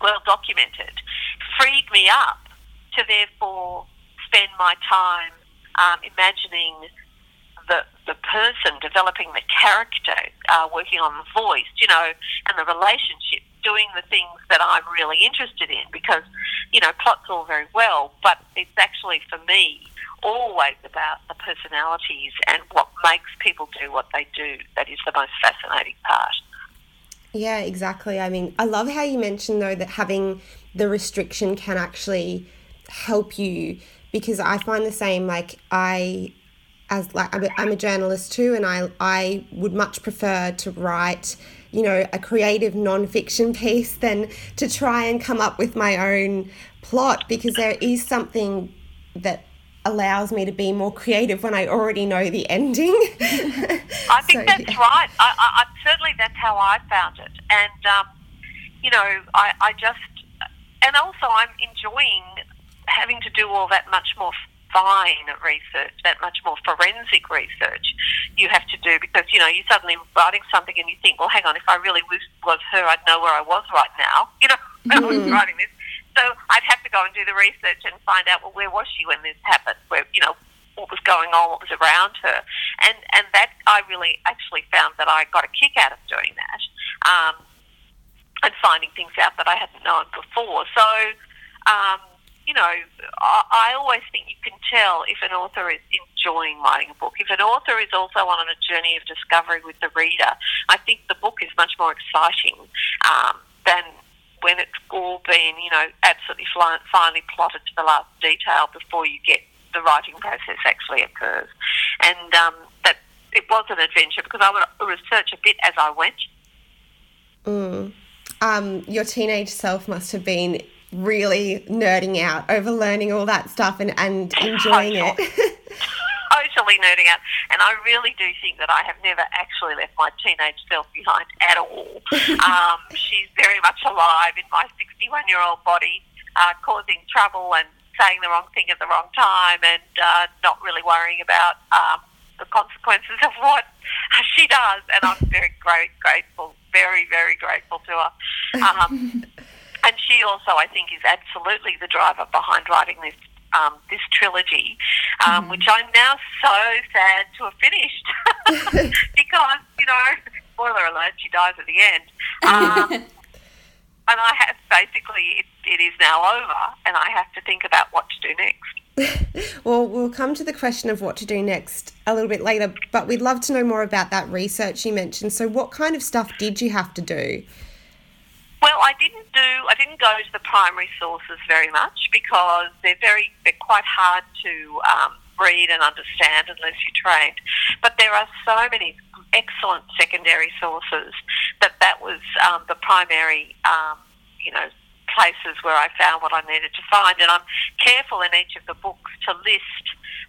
well documented, freed me up to therefore spend my time um, imagining the the person, developing the character, uh, working on the voice, you know, and the relationship, doing the things that I'm really interested in because, you know, plot's all very well, but it's actually for me always about the personalities and what makes people do what they do that is the most fascinating part. Yeah, exactly. I mean, I love how you mentioned though that having the restriction can actually help you because I find the same like I as like I'm a, I'm a journalist too, and I I would much prefer to write you know a creative non-fiction piece than to try and come up with my own plot because there is something that allows me to be more creative when I already know the ending. I think so, that's yeah. right. I, I, certainly that's how I found it, and um, you know, I, I just and also I'm enjoying having to do all that much more fine research, that much more forensic research you have to do because, you know, you're suddenly writing something and you think, well, hang on, if I really was, was her, I'd know where I was right now, you know, when mm. I was hmm. writing this. So I'd have to go and do the research and find out, well, where was she when this happened? Where, you know, what was going on, what was around her. And, and that I really actually found that I got a kick out of doing that um, and finding things out that I hadn't known before. So, um, you know, I, I always think you can tell if an author is enjoying writing a book. If an author is also on a journey of discovery with the reader, I think the book is much more exciting um, than when it's all been, you know, absolutely finely plotted to the last detail before you get the writing process actually occurs. And um, that it was an adventure because I would research a bit as I went. Mm. Um, your teenage self must have been really nerding out over learning all that stuff and, and enjoying it. totally nerding out. And I really do think that I have never actually left my teenage self behind at all. um, she's very much alive in my 61 year old body, uh, causing trouble and saying the wrong thing at the wrong time and uh, not really worrying about um, the consequences of what she does. And I'm very great, grateful, very, very grateful to her. Um, and she also, I think, is absolutely the driver behind writing this um, this trilogy, um, which I'm now so sad to have finished because you know, spoiler alert, she dies at the end. Um, and I have basically it, it is now over, and I have to think about what to do next. well, we'll come to the question of what to do next a little bit later, but we'd love to know more about that research you mentioned. So, what kind of stuff did you have to do? Well, I didn't do. I didn't go to the primary sources very much because they're very. They're quite hard to um, read and understand unless you're trained. But there are so many excellent secondary sources that that was um, the primary. Um, you know, places where I found what I needed to find, and I'm careful in each of the books to list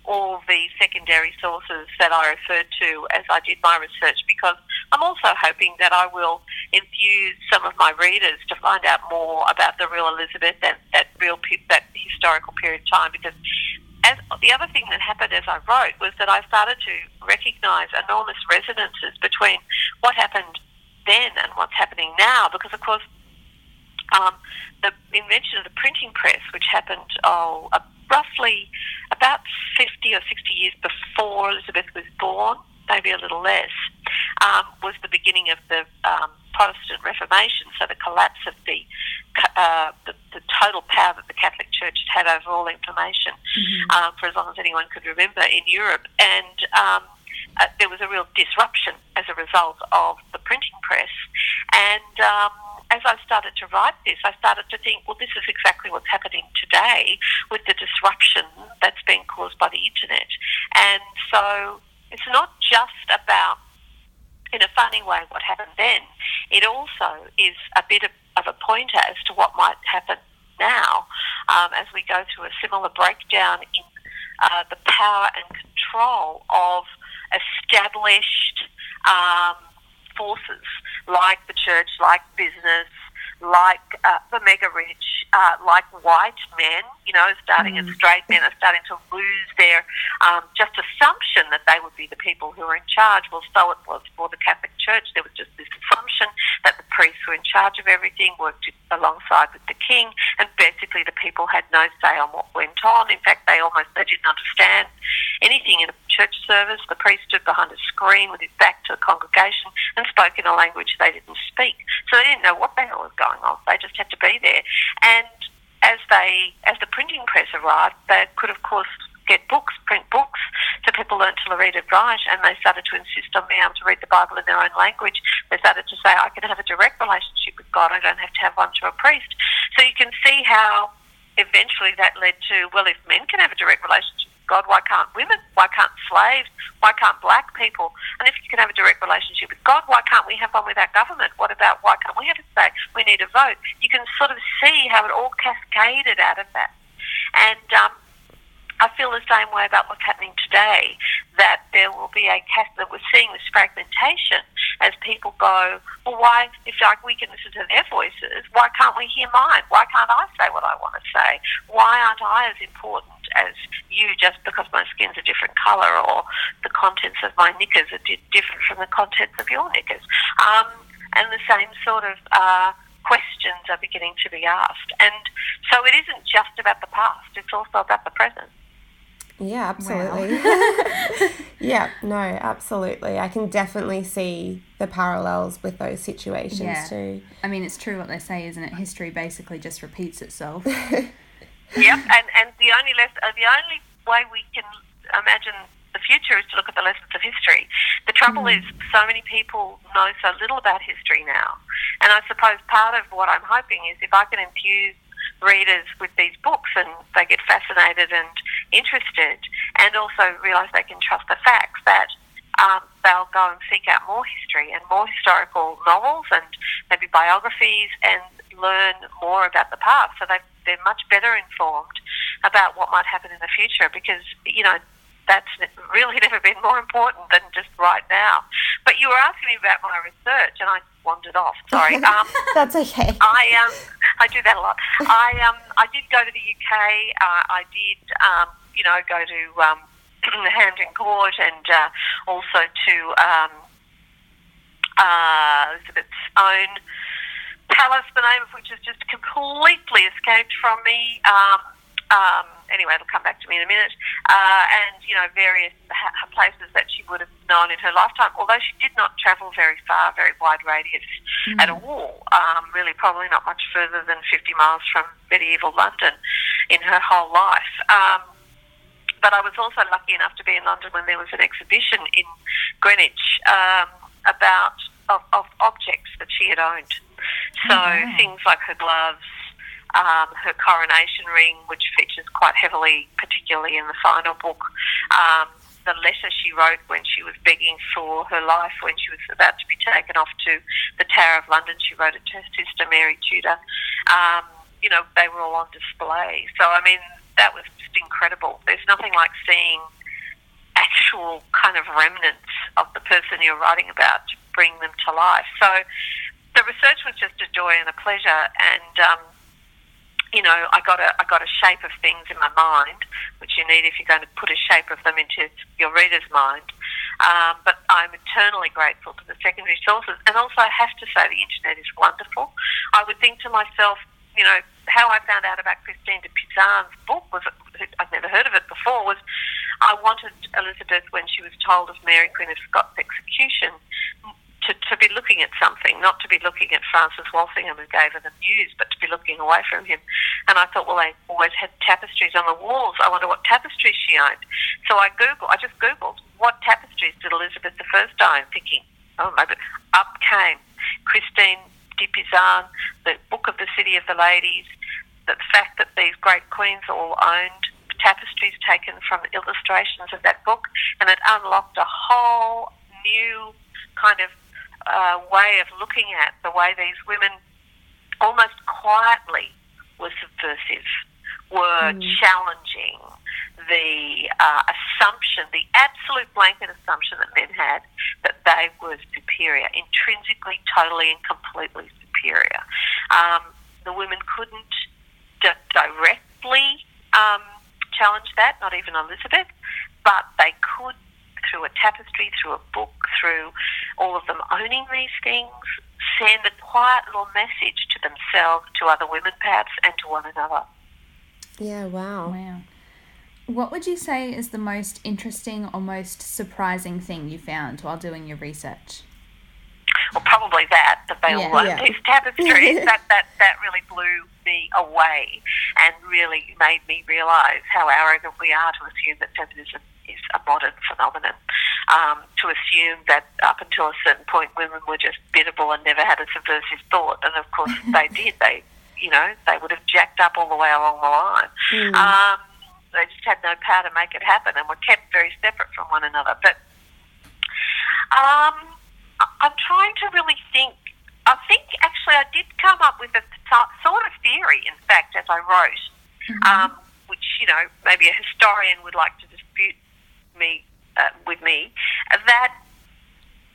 all the secondary sources that I referred to as I did my research because I'm also hoping that I will infuse some of my readers to find out more about the real Elizabeth and that real that historical period of time because as, the other thing that happened as I wrote was that I started to recognise enormous resonances between what happened then and what's happening now because of course um, the invention of the printing press which happened oh, roughly about 50 or 60 years before Elizabeth was born, maybe a little less, um, was the beginning of the um, Protestant Reformation, so the collapse of the, uh, the, the total power that the Catholic Church had had over all information mm-hmm. um, for as long as anyone could remember in Europe. And um, uh, there was a real disruption as a result of the printing press. And um, as I started to write this, I started to think, well, this is exactly what's happening today with the disruption that's being caused by the internet. And so it's not just about, in a funny way, what happened then. It also is a bit of, of a pointer as to what might happen now um, as we go through a similar breakdown in uh, the power and control of established um, forces like the church, like business, like uh, the mega rich, uh, like white men, you know, starting mm. and straight men are starting to lose their um, just assumption that they would be the people who are in charge. Well, so it was for the Catholic Church. There was just this assumption that the priests were in charge of everything, worked alongside with the king, and basically the people had no say on what went on. In fact, they almost they didn't understand anything in a church service. The priest stood behind a screen with his back to the congregation and spoke in a language they didn't speak. So they didn't know what the hell was going on. They just had to be there. And as they, as the printing press arrived, they could, of course, get books, print books. So people learned to read and write, and they started to insist on being able to read the Bible in their own language. They started to say, I can have a direct relationship with God. I don't have to have one through a priest. So you can see how eventually that led to, well, if men can have a direct relationship with God, why can't women? Why can't slaves? Why can't black people? And if you can have a direct relationship with God, why can't we have one with our government? What about why can't we have a say? We need a vote. You can sort of see how it all cascaded out of that. And um, I feel the same way about what's happening today, that there will be a that we're seeing this fragmentation as people go, well, why, if like we can listen to their voices, why can't we hear mine? Why can't I say what I want to say? Why aren't I as important as you just because my skin's a different colour or the contents of my knickers are di- different from the contents of your knickers? Um, and the same sort of uh, questions are beginning to be asked. And so it isn't just about the past, it's also about the present. Yeah, absolutely. Wow. yeah, no, absolutely. I can definitely see the parallels with those situations yeah. too. I mean, it's true what they say, isn't it? History basically just repeats itself. yep, and and the only less, uh, the only way we can imagine the future is to look at the lessons of history. The trouble mm. is, so many people know so little about history now, and I suppose part of what I'm hoping is if I can infuse readers with these books and they get fascinated and interested and also realise they can trust the facts that um, they'll go and seek out more history and more historical novels and maybe biographies and learn more about the past so they, they're much better informed about what might happen in the future because, you know, that's really never been more important than just right now. But you were asking me about my research, and I wandered off. Sorry. Um, that's okay. I um, I do that a lot. I um, I did go to the UK. Uh, I did um, you know, go to um, Hampton Court and uh, also to um, uh, Elizabeth's own palace, the name of which has just completely escaped from me. Um, um, anyway, it'll come back to me in a minute. Uh, and you know, various ha- places that she would have known in her lifetime. Although she did not travel very far, very wide radius at all. Um, really, probably not much further than 50 miles from medieval London in her whole life. Um, but I was also lucky enough to be in London when there was an exhibition in Greenwich um, about of, of objects that she had owned. So wow. things like her gloves, um, her coronation ring, which features quite heavily, particularly in the final book. Um, the letter she wrote when she was begging for her life, when she was about to be taken off to the Tower of London, she wrote it to her sister Mary Tudor. Um, you know, they were all on display. So, I mean, that was just incredible. There's nothing like seeing actual kind of remnants of the person you're writing about to bring them to life. So the research was just a joy and a pleasure, and um, you know, I got a I got a shape of things in my mind, which you need if you're going to put a shape of them into your reader's mind. Um, but I'm eternally grateful to the secondary sources, and also I have to say the internet is wonderful. I would think to myself, you know, how I found out about Christine de Pizan's book was I'd never heard of it before. Was I wanted Elizabeth when she was told of Mary Queen of Scots' execution to, to be looking at something, not to be looking at Francis Walsingham who gave her the news, but to be looking away from him. And I thought, well, they always had tapestries on the walls. I wonder what tapestries she owned. So I googled, I just googled what tapestries did Elizabeth I own, thinking, oh my, up came Christine de Pizan, the Book of the City of the Ladies, the fact that these great queens all owned tapestries taken from illustrations of that book, and it unlocked a whole new kind of uh, way of looking at the way these women almost quietly were subversive, were challenging the uh, assumption, the absolute blanket assumption that men had that they were superior, intrinsically, totally, and completely superior. Um, the women couldn't di- directly um, challenge that, not even Elizabeth, but they could through a tapestry, through a book, through all of them owning these things, send a quiet little message to themselves, to other women perhaps, and to one another. Yeah, wow. Wow. What would you say is the most interesting or most surprising thing you found while doing your research? Well, probably that, that they Yeah. all own Yeah. these tapestries. that, that, that really blew me away and really made me realise how arrogant we are to assume that feminism is a modern phenomenon. Um, to assume that up until a certain point women were just biddable and never had a subversive thought. And of course they did. They, you know, they would have jacked up all the way along the line. Um, they just had no power to make it happen and were kept very separate from one another. But um, I'm trying to really think. I think actually I did come up with a sort of theory, in fact, as I wrote, um, which you know maybe a historian would like to dispute me uh, with me, that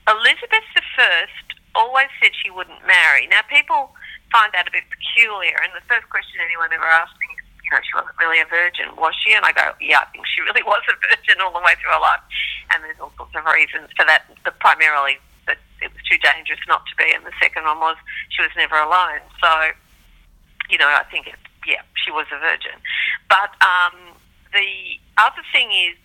Elizabeth I always said she wouldn't marry. Now people find that a bit peculiar, and the first question anyone ever asked me is, you know, she wasn't really a virgin, was she? And I go, yeah, I think she really was a virgin all the way through her life. And there's all sorts of reasons for that, but primarily that it was too dangerous not to be, and the second one was she was never alone. So, you know, I think, it, yeah, she was a virgin. But um, the other thing is,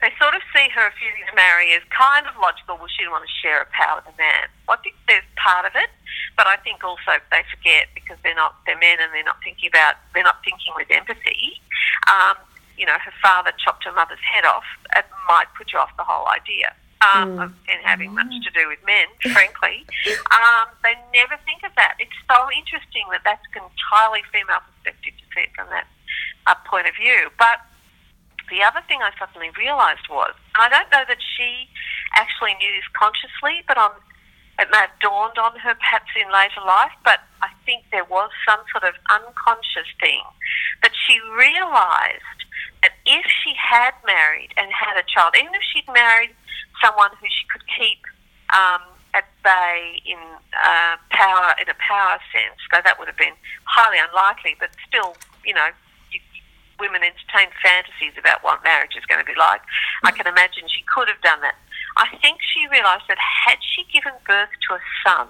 they sort of see her refusing to marry as kind of logical. Well, she didn't want to share a power with a man. Well, I think there's part of it, but I think also they forget because they're not they're men and they're not thinking about they're not thinking with empathy. Um, you know, her father chopped her mother's head off. It might put you off the whole idea. Um, of it having much to do with men, frankly, um, they never think of that. It's so interesting that that's an entirely female perspective to see it from that uh, point of view. But the other thing I suddenly realised was, and I don't know that she actually knew this consciously, but on, it may have dawned on her perhaps in later life, but I think there was some sort of unconscious thing that she realised that if she had married and had a child, even if she'd married someone who she could keep um, at bay in uh, power, in a power sense, though that would have been highly unlikely, but still, you know, women entertain fantasies about what marriage is going to be like. I mm. can imagine she could have done that. I think she realised that had she given birth to a son,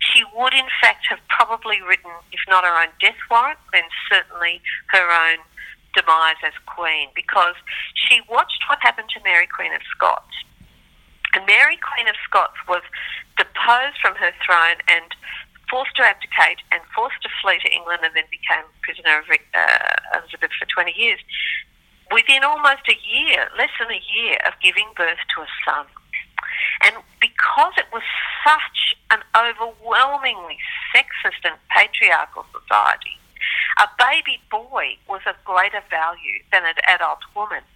she would in fact have probably written, if not her own death warrant, then certainly her own demise as queen because she watched what happened to Mary Queen of Scots. And Mary Queen of Scots was deposed from her throne and forced to abdicate and forced to flee to England and then became prisoner of uh, Elizabeth for 20 years. Within almost a year, less than a year of giving birth to a son. And because it was such an overwhelmingly sexist and patriarchal society, a baby boy was of greater value than an adult woman.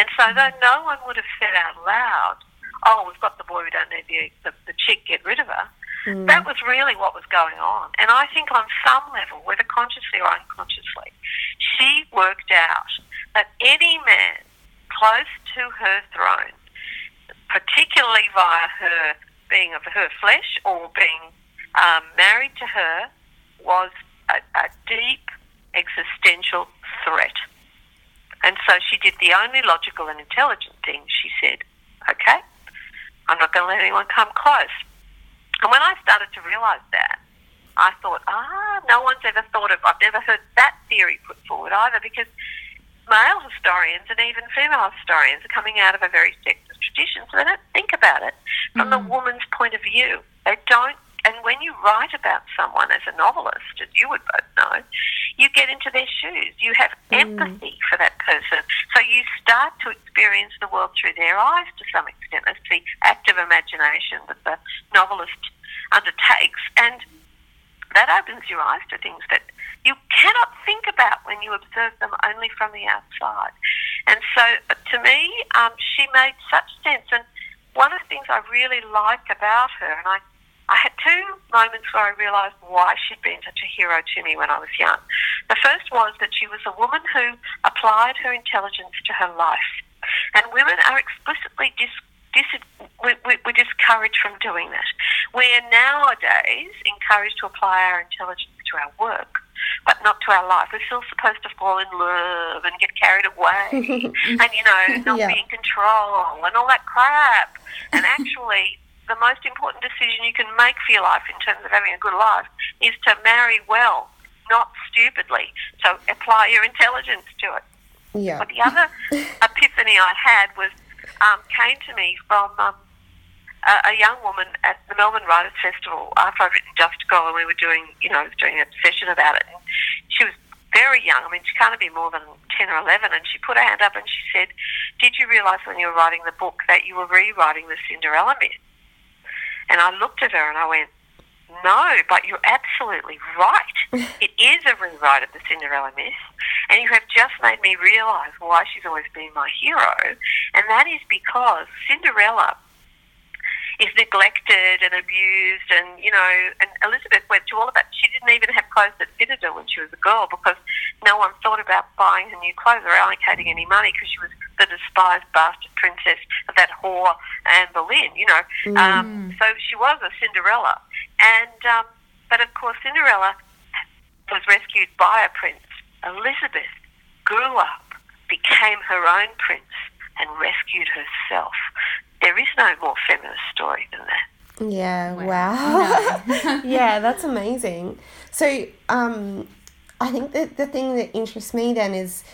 And so, though no one would have said out loud, oh, we've got the boy, we don't need the, the, the chick, get rid of her, mm. that was really what was going on. And I think on some level, whether consciously or unconsciously, she worked out that any man close to her throne, particularly via her being of her flesh or being um, married to her, was a, a deep existential threat. And so she did the only logical and intelligent thing. She said, okay, I'm not going to let anyone come close. And when I started to realise that, I thought, ah, no one's ever thought of, I've never heard that theory put forward either because male historians and even female historians are coming out of a very sexist tradition, so they don't think about it from mm. the woman's point of view. They don't and when you write about someone as a novelist, as you would both know, you get into their shoes. You have mm. empathy for that person. So you start to experience the world through their eyes to some extent. It's the active imagination that the novelist undertakes. And that opens your eyes to things that you cannot think about when you observe them only from the outside. And so to me, um, she made such sense. And one of the things I really like about her, and I I had two moments where I realised why she'd been such a hero to me when I was young. The first was that she was a woman who applied her intelligence to her life. And women are explicitly dis, dis, we're, we're discouraged from doing that. We're nowadays encouraged to apply our intelligence to our work, but not to our life. We're still supposed to fall in love and get carried away and, you know, not yeah. be in control and all that crap. And actually, the most important decision you can make for your life in terms of having a good life is to marry well, not stupidly. So apply your intelligence to it. Yeah. But the other epiphany I had was um, came to me from um, a, a, young woman at the Melbourne Writers Festival after I'd written Just Girl and we were doing, you know, doing a session about it. And she was very young. I mean, she can't be more than 10 or 11. And she put her hand up and she said, Did you realise when you were writing the book that you were rewriting the Cinderella myth? And I looked at her and I went, no, but you're absolutely right. it is a rewrite of the Cinderella myth, and you have just made me realise why she's always been my hero, and that is because Cinderella is neglected and abused, and you know, and Elizabeth went through all of that. She didn't even have clothes that fitted her when she was a girl because no one thought about buying her new clothes or allocating any money because she was the despised bastard princess of that whore Anne Boleyn. You know, mm. um, so she was a Cinderella, and um, but of course Cinderella was rescued by a prince. Elizabeth grew up, became her own prince, and rescued herself. There is no more feminist story than that. Yeah, wow. wow. yeah, that's amazing. So, um, I think that the thing that interests me then is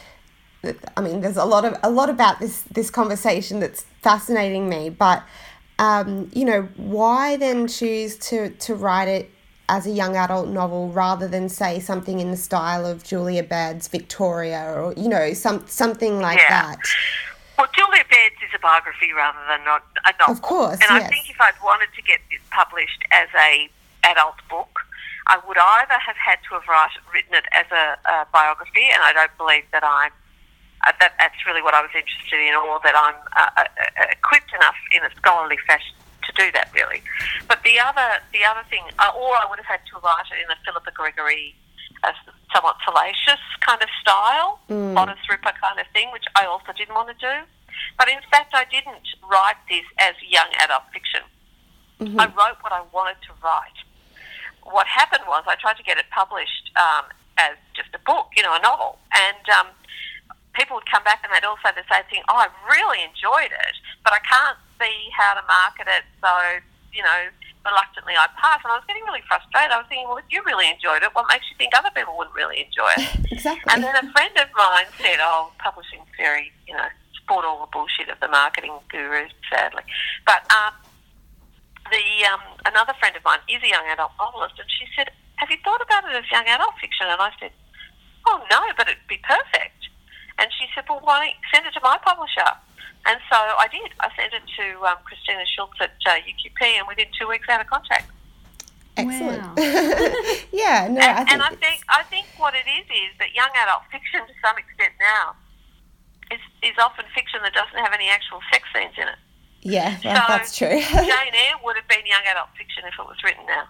that, I mean, there's a lot of a lot about this this conversation that's fascinating me, but um, you know, why then choose to to write it as a young adult novel rather than say something in the style of Julia Baird's Victoria or you know some something like yeah. that. Well, Julia Baird's is a biography rather than not a novel. Of course, and yes. I think if I'd wanted to get this published as a adult book, I would either have had to have write, written it as a, a biography, and I don't believe that I'm. Uh, that, that's really what I was interested in, or that I'm uh, uh, uh equipped enough in a scholarly fashion to do that, really. But the other, the other thing, uh, or I would have had to write it in a Philippa Gregory somewhat salacious kind of style, mm. bodice ripper kind of thing, which I also didn't want to do. But in fact, I didn't write this as young adult fiction. Mm-hmm. I wrote what I wanted to write. What happened was I tried to get it published um, as just a book, you know, a novel, and um, people would come back and they'd all say the same thing. Oh, I really enjoyed it, but I can't see how to market it. So, you know, reluctantly I passed, and I was getting really frustrated. I was thinking, well, if you really enjoyed it, what makes you think other people wouldn't really enjoy it? Exactly. And then a friend of mine said, "Oh, publishing's very, you know, sport all the bullshit of the marketing gurus, sadly." But um, the um, another friend of mine is a young adult novelist, and she said, "Have you thought about it as young adult fiction?" And I said, "Oh no, but it'd be perfect." And she said, "Well, why don't you send it to my publisher?" And so I did. I sent it to um, Kristina Schulz at uh, UQP, and within two weeks, out of contract. Excellent. Wow. yeah, no, and, I think, and I think I think what it is is that young adult fiction, to some extent now, is is often fiction that doesn't have any actual sex scenes in it. yeah, well, So, that's true. Jane Eyre would have been young adult fiction if it was written now.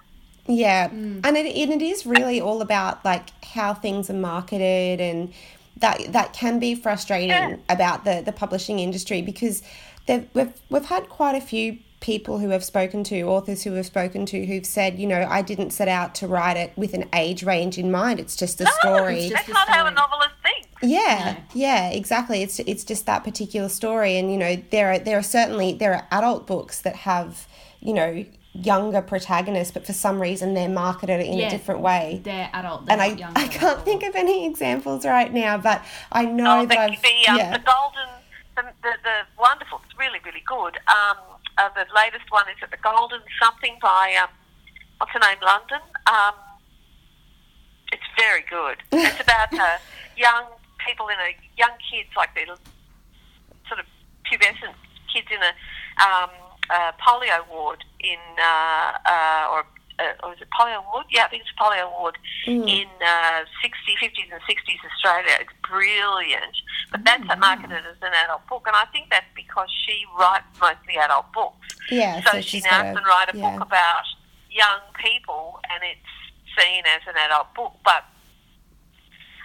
Yeah, mm. and it, and it is really all about like how things are marketed, and that that can be frustrating Yeah. about the the publishing industry because we've we've had quite a few people who have spoken to authors who have spoken to who've said you know I didn't set out to write it with an age range in mind. It's just a No, story. just that's a not how a novelist thinks. Yeah, No. yeah, exactly. It's it's just that particular story, and you know there are there are certainly there are adult books that have you know younger protagonists, but for some reason they're marketed in Yeah. a different way. They're adult. They're And I, I can't think of any examples right now, but I know Oh, the, that I've the, um, yeah. the golden, the, the, the wonderful, it's really, really good. Um, uh, the latest one is at the Golden Something by, um, what's her name, London. Um, it's very good. It's about uh, young people in a, young kids, like they're sort of pubescent kids in a, um, a polio ward in, uh, uh, or, uh, or is it polio ward? Yeah, I think it's polio ward in uh, 60, 50s and 60s Australia. It's brilliant. But that's marketed as an adult book. And I think that's because she writes mostly adult books. Yeah, So, so she now can write a yeah. book about young people and it's seen as an adult book. But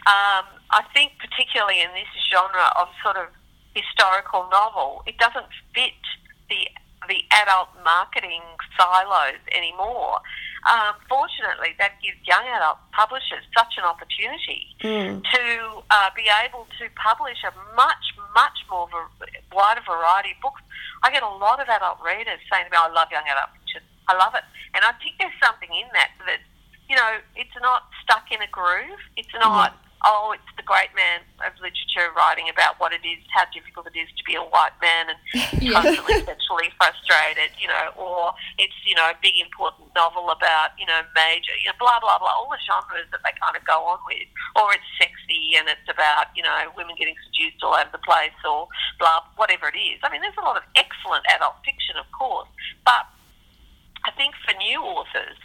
um, I think particularly in this genre of sort of historical novel, it doesn't fit the the adult marketing silos anymore. Um, fortunately, that gives young adult publishers such an opportunity Mm. to uh, be able to publish a much, much more var- wider variety of books. I get a lot of adult readers saying to me, I love young adult fiction. I love it. And I think there's something in that that, you know, it's not stuck in a groove. It's not, oh, it's the great man of literature writing about what it is, how difficult it is to be a white man and Yeah. constantly sexually frustrated, you know, or it's, you know, a big important novel about, you know, major, you know, blah, blah, blah, all the genres that they kind of go on with. Or it's sexy and it's about, you know, women getting seduced all over the place or blah, whatever it is. I mean, there's a lot of excellent adult fiction, of course, but I think for new authors,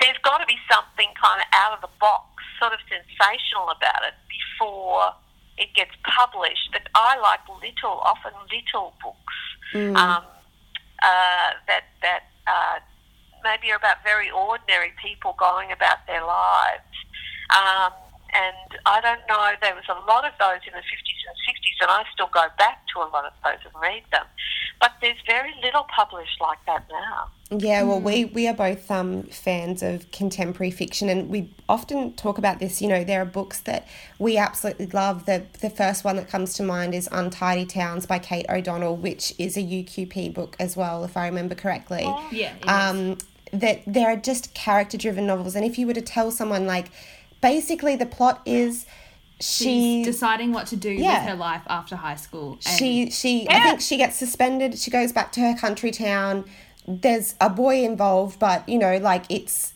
there's got to be something kind of out of the box, sort of sensational about it before it gets published. But I like little, often little books um, uh, that that uh, maybe are about very ordinary people going about their lives. Um, and I don't know, there was a lot of those in the 50s and 60s, and I still go back to a lot of those and read them. But there's very little published like that now. Yeah, well, we, we are both um, fans of contemporary fiction, and we often talk about this. You know, there are books that we absolutely love. The the first one that comes to mind is Untidy Towns by Kate O'Donnell, which is a UQP book as well, if I remember correctly. Yeah. it is. Um, that there are just character driven novels, and if you were to tell someone like, basically the plot is she She's deciding what to do Yeah. with her life after high school. And she she I think she gets suspended. She goes back to her country town. There's a boy involved, but you know, like it's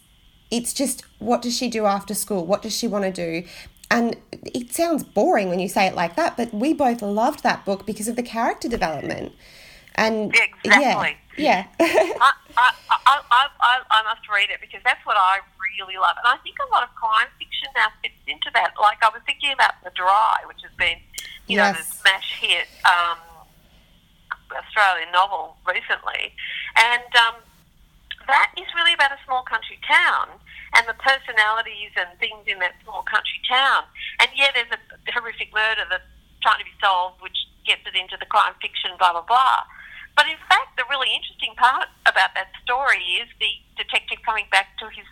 it's just what does she do after school? What does she want to do? And it sounds boring when you say it like that, but we both loved that book because of the character development. And Exactly. yeah, yeah, I, I, I, I, I, I must read it because that's what I really love. And I think a lot of crime fiction now fits into that. Like I was thinking about The Dry, which has been, you know, the smash hit um, Australian novel recently. And um, that is really about a small country town and the personalities and things in that small country town. And yeah, there's a horrific murder that's trying to be solved, which gets it into the crime fiction, blah, blah, blah. But in fact, the really interesting part about that story is the detective coming back to his,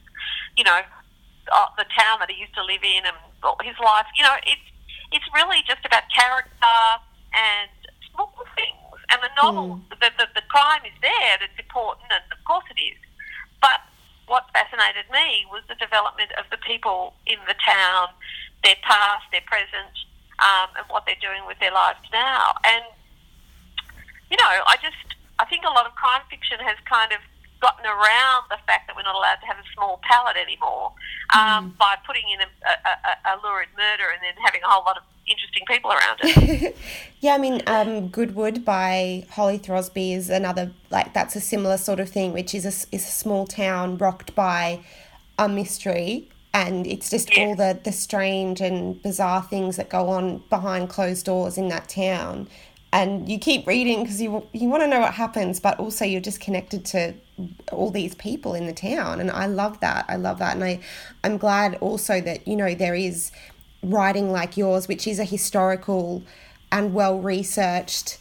you know, uh, the town that he used to live in and his life. You know, it's it's really just about character and small things. And the novel, the, the the crime is there. That's important, and of course it is. But what fascinated me was the development of the people in the town, their past, their present, um, and what they're doing with their lives now. And you know, I just I think a lot of crime fiction has kind of gotten around the fact that we're not allowed to have a small palette anymore um, mm. by putting in a, a, a, lurid murder and then having a whole lot of interesting people around it. yeah, I mean, um, Goodwood by Holly Throsby is another like that's a similar sort of thing, which is a, is a small town rocked by a mystery. And it's just all the, the strange and bizarre things that go on behind closed doors in that town and you keep reading because you you want to know what happens, but also you're just connected to all these people in the town, and I love that. I love that, and I I'm glad also that you know there is writing like yours, which is a historical and well researched.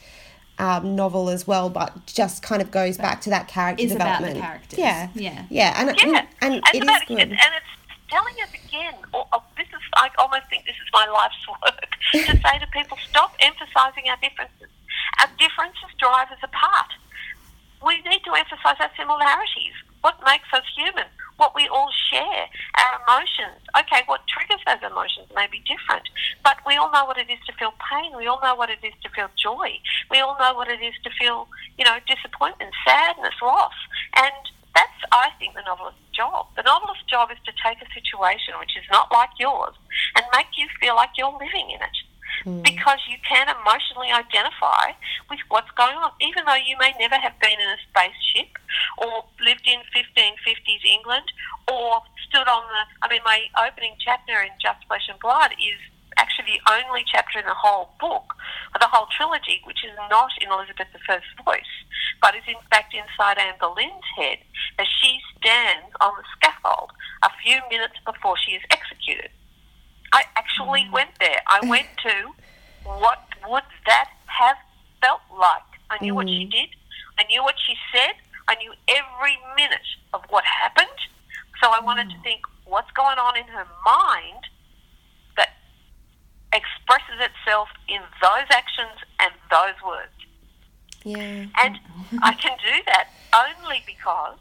Um, novel as well, but just kind of goes back to that character is development. About the characters. Yeah, yeah, yeah, and yeah. and, and, and it is good. and it's telling us again. Or, or this is I almost think this is my life's work to say to people, stop emphasising our differences. Our differences drive us apart. We need to emphasise our similarities. What makes us human? What we all share, our emotions. Okay, what triggers those emotions may be different, but we all know what it is to feel pain. We all know what it is to feel joy. We all know what it is to feel, you know, disappointment, sadness, loss. And that's, I think, the novelist's job. The novelist's job is to take a situation which is not like yours and make you feel like you're living in it mm. because you can emotionally identify with what's going on, even though you may never have been in a spaceship or lived in 1550s England or stood on the. I mean, my opening chapter in Just Flesh and Blood is actually the only chapter in the whole book, or the whole trilogy, which is not in Elizabeth I's voice, but is in fact inside Anne Boleyn's head as she stands on the scaffold a few minutes before she is executed. I actually mm. went there. I went to what would that have felt like. I knew mm. what she mm. did. I knew what she said. I knew every minute of what happened. So I wanted mm. to think what's going on in her mind expresses itself in those actions and those words. Yeah. And I can do that only because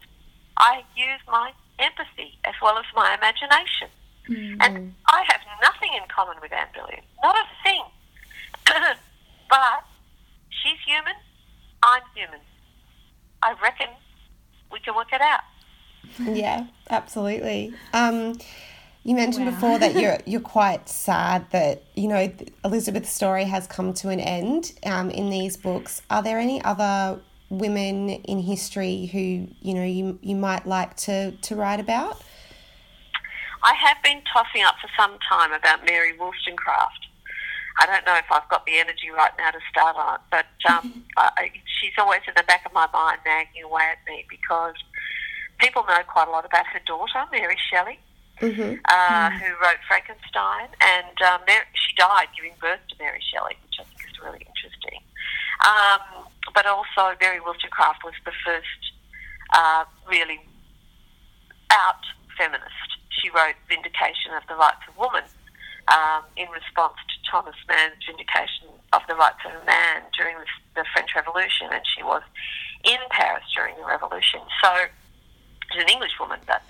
I use my empathy as well as my imagination. Mm-hmm. And I have nothing in common with Anne Boleyn, not a thing. but she's human, I'm human. I reckon we can work it out. Yeah, absolutely. Um, you mentioned wow. before that you're you're quite sad that you know Elizabeth's story has come to an end um, in these books. Are there any other women in history who you know you you might like to to write about? I have been tossing up for some time about Mary Wollstonecraft. I don't know if I've got the energy right now to start on it, but um, I, she's always in the back of my mind nagging away at me because people know quite a lot about her daughter, Mary Shelley, mm-hmm. Uh, mm. who wrote Frankenstein, and um, Mary, she died giving birth to Mary Shelley, which I think is really interesting. Um, but also, Mary Wollstonecraft was the first uh, really out feminist she wrote Vindication of the Rights of Woman um, in response to Thomas Mann's Vindication of the Rights of Man during the, the French Revolution, and she was in Paris during the Revolution. So she's an English woman, but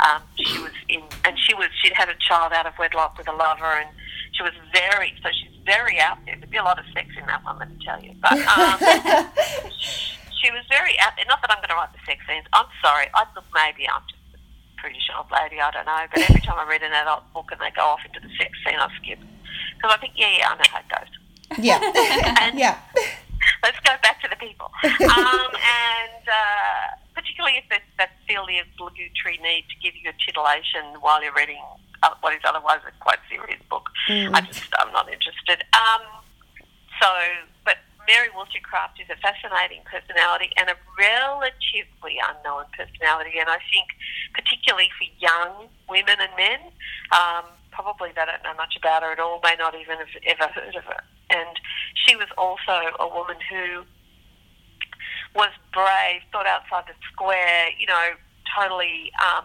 um, she was in, and she was she'd had a child out of wedlock with a lover, and she was very so she's very out there. There'd be a lot of sex in that one, let me tell you. But um, she was very out there. Not that I'm going to write the sex scenes. I'm sorry. I look maybe I'm just British old lady, I don't know. But every time I read an adult book and they go off into the sex scene, I skip. Because I think, yeah, yeah, I know how it goes. Yeah. and yeah. let's go back to the people. Um, and uh, particularly if feel the obligatory need to give you a titillation while you're reading uh, what is otherwise a quite serious book. Mm. I just, I'm not interested. Um, so, but Mary Wollstonecraft is a fascinating personality and a relatively unknown personality. And I think, particularly for young women and men, um, probably they don't know much about her at all, may not even have ever heard of her. And she was also a woman who was brave, thought outside the square, you know, totally um,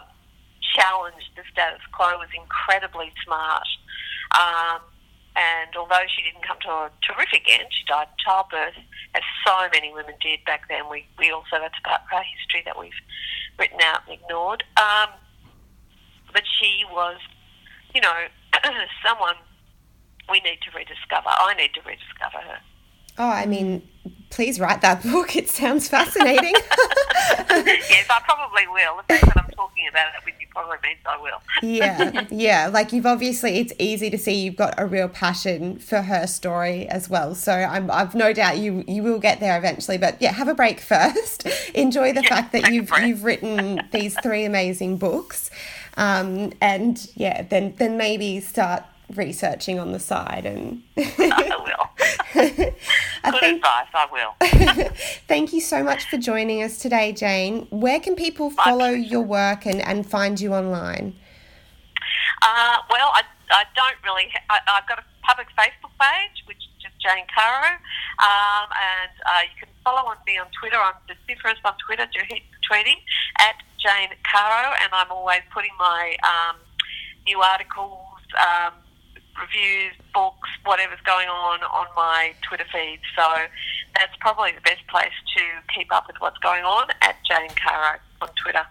challenged the status quo, was incredibly smart. Um, and although she didn't come to a terrific end, she died in childbirth, as so many women did back then. We, we also, that's part of our history that we've written out and ignored. Um, but she was, you know, someone we need to rediscover. I need to rediscover her. Oh, I mean, please write that book. It sounds fascinating. yes, I probably will. The fact that I'm talking about it with you probably means I will. yeah, yeah. Like you've obviously, it's easy to see you've got a real passion for her story as well. So I'm, I've no doubt you you will get there eventually. But yeah, have a break first. Enjoy the Yeah, fact that you've you've written these three amazing books, um, and yeah, then then maybe start researching on the side and. I will. Good think advice. I will. Thank you so much for joining us today, Jane. Where can people follow your work and, and find you online? Uh, well, I, I don't really. Ha- I, I've got a public Facebook page, which is just Jane Caro, um, and uh, you can follow on me on Twitter. I'm vociferous on Twitter, tweeting at Jane Caro, and I'm always putting my um, new articles, um, reviews, books, whatever's going on on my Twitter feed. So that's probably the best place to keep up with what's going on at Jane Caro on Twitter.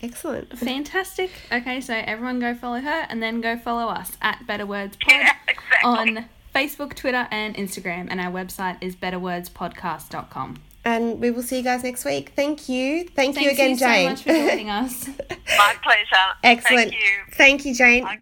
Excellent. Fantastic. Okay, so everyone go follow her and then go follow us at Better Words Pod Yeah, exactly. on Facebook, Twitter, and Instagram. And our website is betterwordspodcast.com. And we will see you guys next week. Thank you. Thank you again, you so Jane. much for joining us. My pleasure. Excellent. Thank you. Thank you, Jane. Bye.